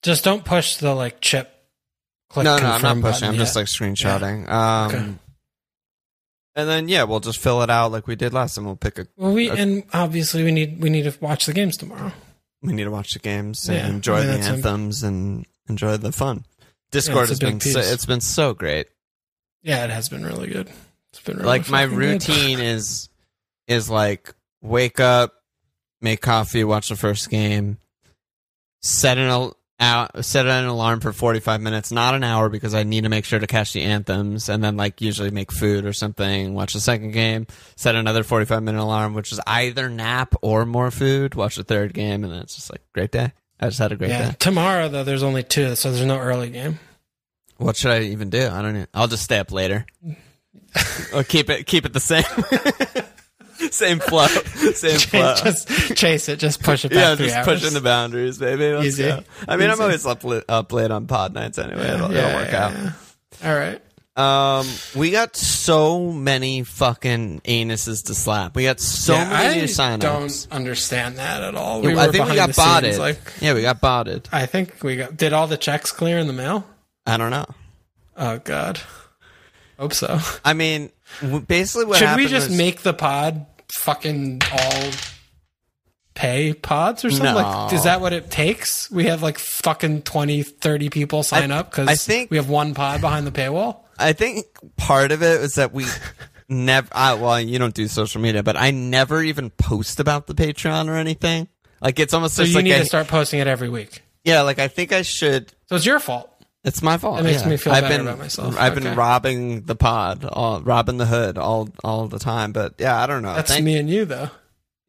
just don't push the like chip. Click no, no, I'm not pushing. I'm button just yet. like screenshotting. Um, Okay. and then yeah, we'll just fill it out like we did last time. We'll pick a. Well, we Okay. and obviously we need we need to watch the games tomorrow. We need to watch the games and Yeah, enjoy the a- anthems and enjoy the fun. Discord a has been so, it's been so great. Yeah, it has been really good. It's been really like my routine *laughs* is is like wake up, make coffee, watch the first game, set an al- out, set an alarm for 45 minutes, not an hour because I need to make sure to catch the anthems and then like usually make food or something, watch the second game, set another 45 minute alarm which is either nap or more food, watch the third game and then it's just like great day. I just had a great Yeah, day. tomorrow though there's only two, so there's no early game. What should I even do? I don't know. I'll just stay up later. *laughs* or keep it keep it the same. *laughs* same flow. Same flow. just chase it, just push it back yeah, just hours. pushing the boundaries, baby. Let's Easy. go. I mean, I'm always up, li- up late on pod nights anyway. It'll, it'll work yeah. All right. Um, we got so many fucking anuses to slap. We got so Yeah, many new I signups. don't understand that at all. We I think we got the scenes, botted. Like, yeah, we got botted. I think we got. Did all the checks clear in the mail? I don't know. Oh God. Hope so. I mean, basically, what Should we just was- make the pod fucking all pay pods or something? No. Like, is that what it takes? We have like fucking 20, 30 people sign I- up because I think- we have one pod behind the paywall. I think part of it was that we *laughs* never. I, well, you don't do social media, but I never even post about the Patreon or anything. Like it's almost So you like need a, to start posting it every week. yeah. Like I think I should. So it's your fault. It's my fault. That makes yeah. me feel I've better been, about myself. I've been robbing the pod, all, robbing the hood all all the time. But yeah, I don't know. That's Thank- me and you though.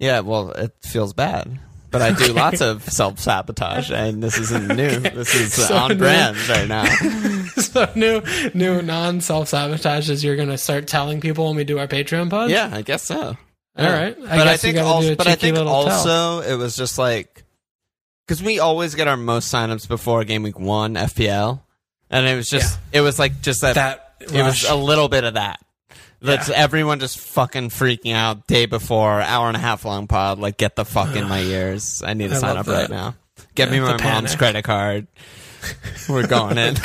Yeah, well, it feels bad. But I do lots of self sabotage, and this isn't new. This is So on new. brand right now. *laughs* so new, new non self sabotage is you're gonna start telling people when we do our Patreon pods. Yeah, I guess so. All right. I but guess I think also, but I think tell. also it was just like because we always get our most signups before game week one FPL, and it was just it was like just that, that it was a little bit of that. That's Yeah. everyone just fucking freaking out day before hour and a half long pod. Like, get the fuck in my *sighs* ears. I need to I sign up right now. Get Yeah, me my mom's credit card. We're going in. *laughs* *laughs*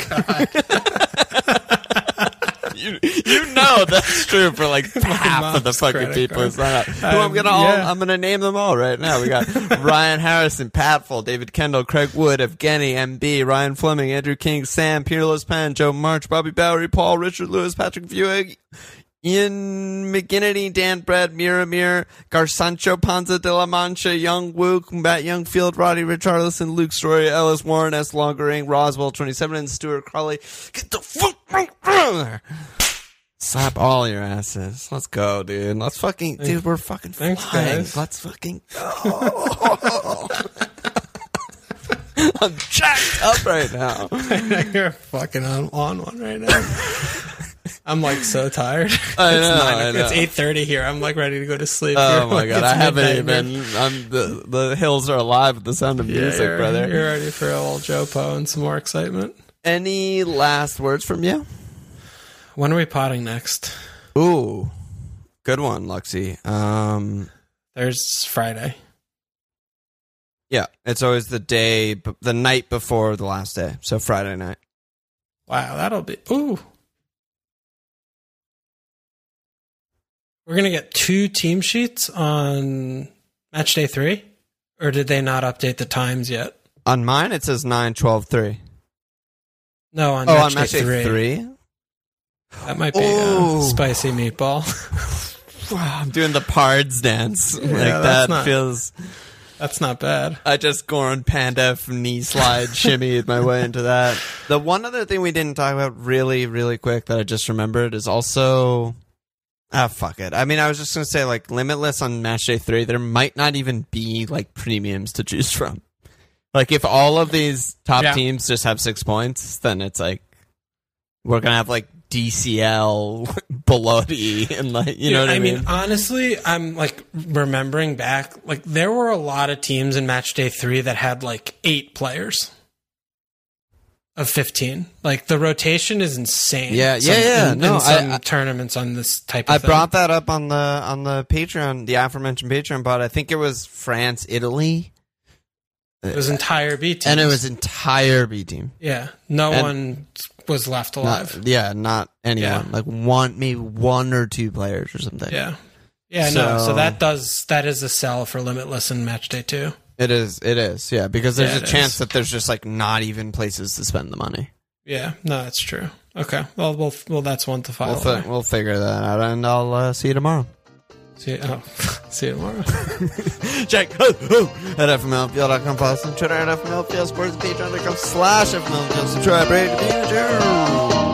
you, you know that's true for like *laughs* half of the fucking people who sign up. Who I'm Um, gonna all, yeah. I'm gonna name them all right now. We got Ryan Harrison, Pat Full, David Kendall, Craig Wood, Evgeny, MB, Ryan Fleming, Andrew King, Sam, Peerless Penn, Joe March, Bobby Bowery, Paul, Richard Lewis, Patrick Vieweg, Ian McGinnity, Dan Brad, Miramir, Garsancho, Panza de la Mancha, Young Woo, Matt Youngfield, Roddy Richarlison, Luke Story, Ellis Warren, S. Longering, Roswell 27, and Stuart Crawley. Get the fuck right there. Slap all your asses. Let's go, dude. Let's fucking, dude, we're fucking Thanks, flying. guys. Let's fucking *laughs* go. I'm jacked up right now. *laughs* You're fucking on, on one right now. *laughs* I'm like so tired. *laughs* I it's know, nine, I know. It's eight thirty here. I'm like ready to go to sleep. Oh You're my like, god, I haven't even. I'm the the hills are alive with the sound of Yeah, music, you're, brother. You're ready for old Joe Poe and some more excitement. Any last words from you? When are we potting next? Ooh, good one, Luxie. Um, There's Friday. yeah, it's always the day, the night before the last day, so Friday night. Wow, that'll be ooh. We're gonna get two team sheets on match day three, or did they not update the times yet? On mine, it says nine, twelve, three. No, on Oh, match on day match day three. three. That might be uh, a spicy meatball. Wow, *laughs* *laughs* I'm doing the pards dance. like that's that not- feels. That's not bad. I just Goran Pandev knee slide *laughs* shimmied my way into that. The one other thing we didn't talk about really, really quick that I just remembered is also ah fuck it. I mean, I was just gonna say like limitless on match day three. There might not even be like premiums to choose from. Like if all of these top Yeah. teams just have six points, then it's like we're gonna have like DCL, *laughs* Bloody, and like you know what I, I mean? mean, honestly, I'm like remembering back, like there were a lot of teams in match day three that had like eight players of 15. Like the rotation is insane. Yeah, Some- yeah, yeah. In, No, in some I- tournaments on this type of I thing. brought that up on the on the Patreon, the aforementioned Patreon bot. I think it was France, Italy, it was entire B team. and it was entire B team. yeah, no and- one was left alive. Not, yeah, not anyone. Yeah. Like one, maybe one or two players or something. yeah, yeah, no. So- So that does that is a sell for limitless in match day two. It is. It is. Yeah, because there's Yeah, a it chance is. that there's just like not even places to spend the money. Yeah, no, that's true. Okay, well, well, well, that's one to We'll, fi- we'll figure that out, and I'll uh, see you tomorrow. see, you, oh, *laughs* see you tomorrow. *laughs* Check oh, oh, at fmlfpl.com, follow us on Twitter at fmlfpl, sports, patreon.com slash fmlfpl, subscribe, rate, review,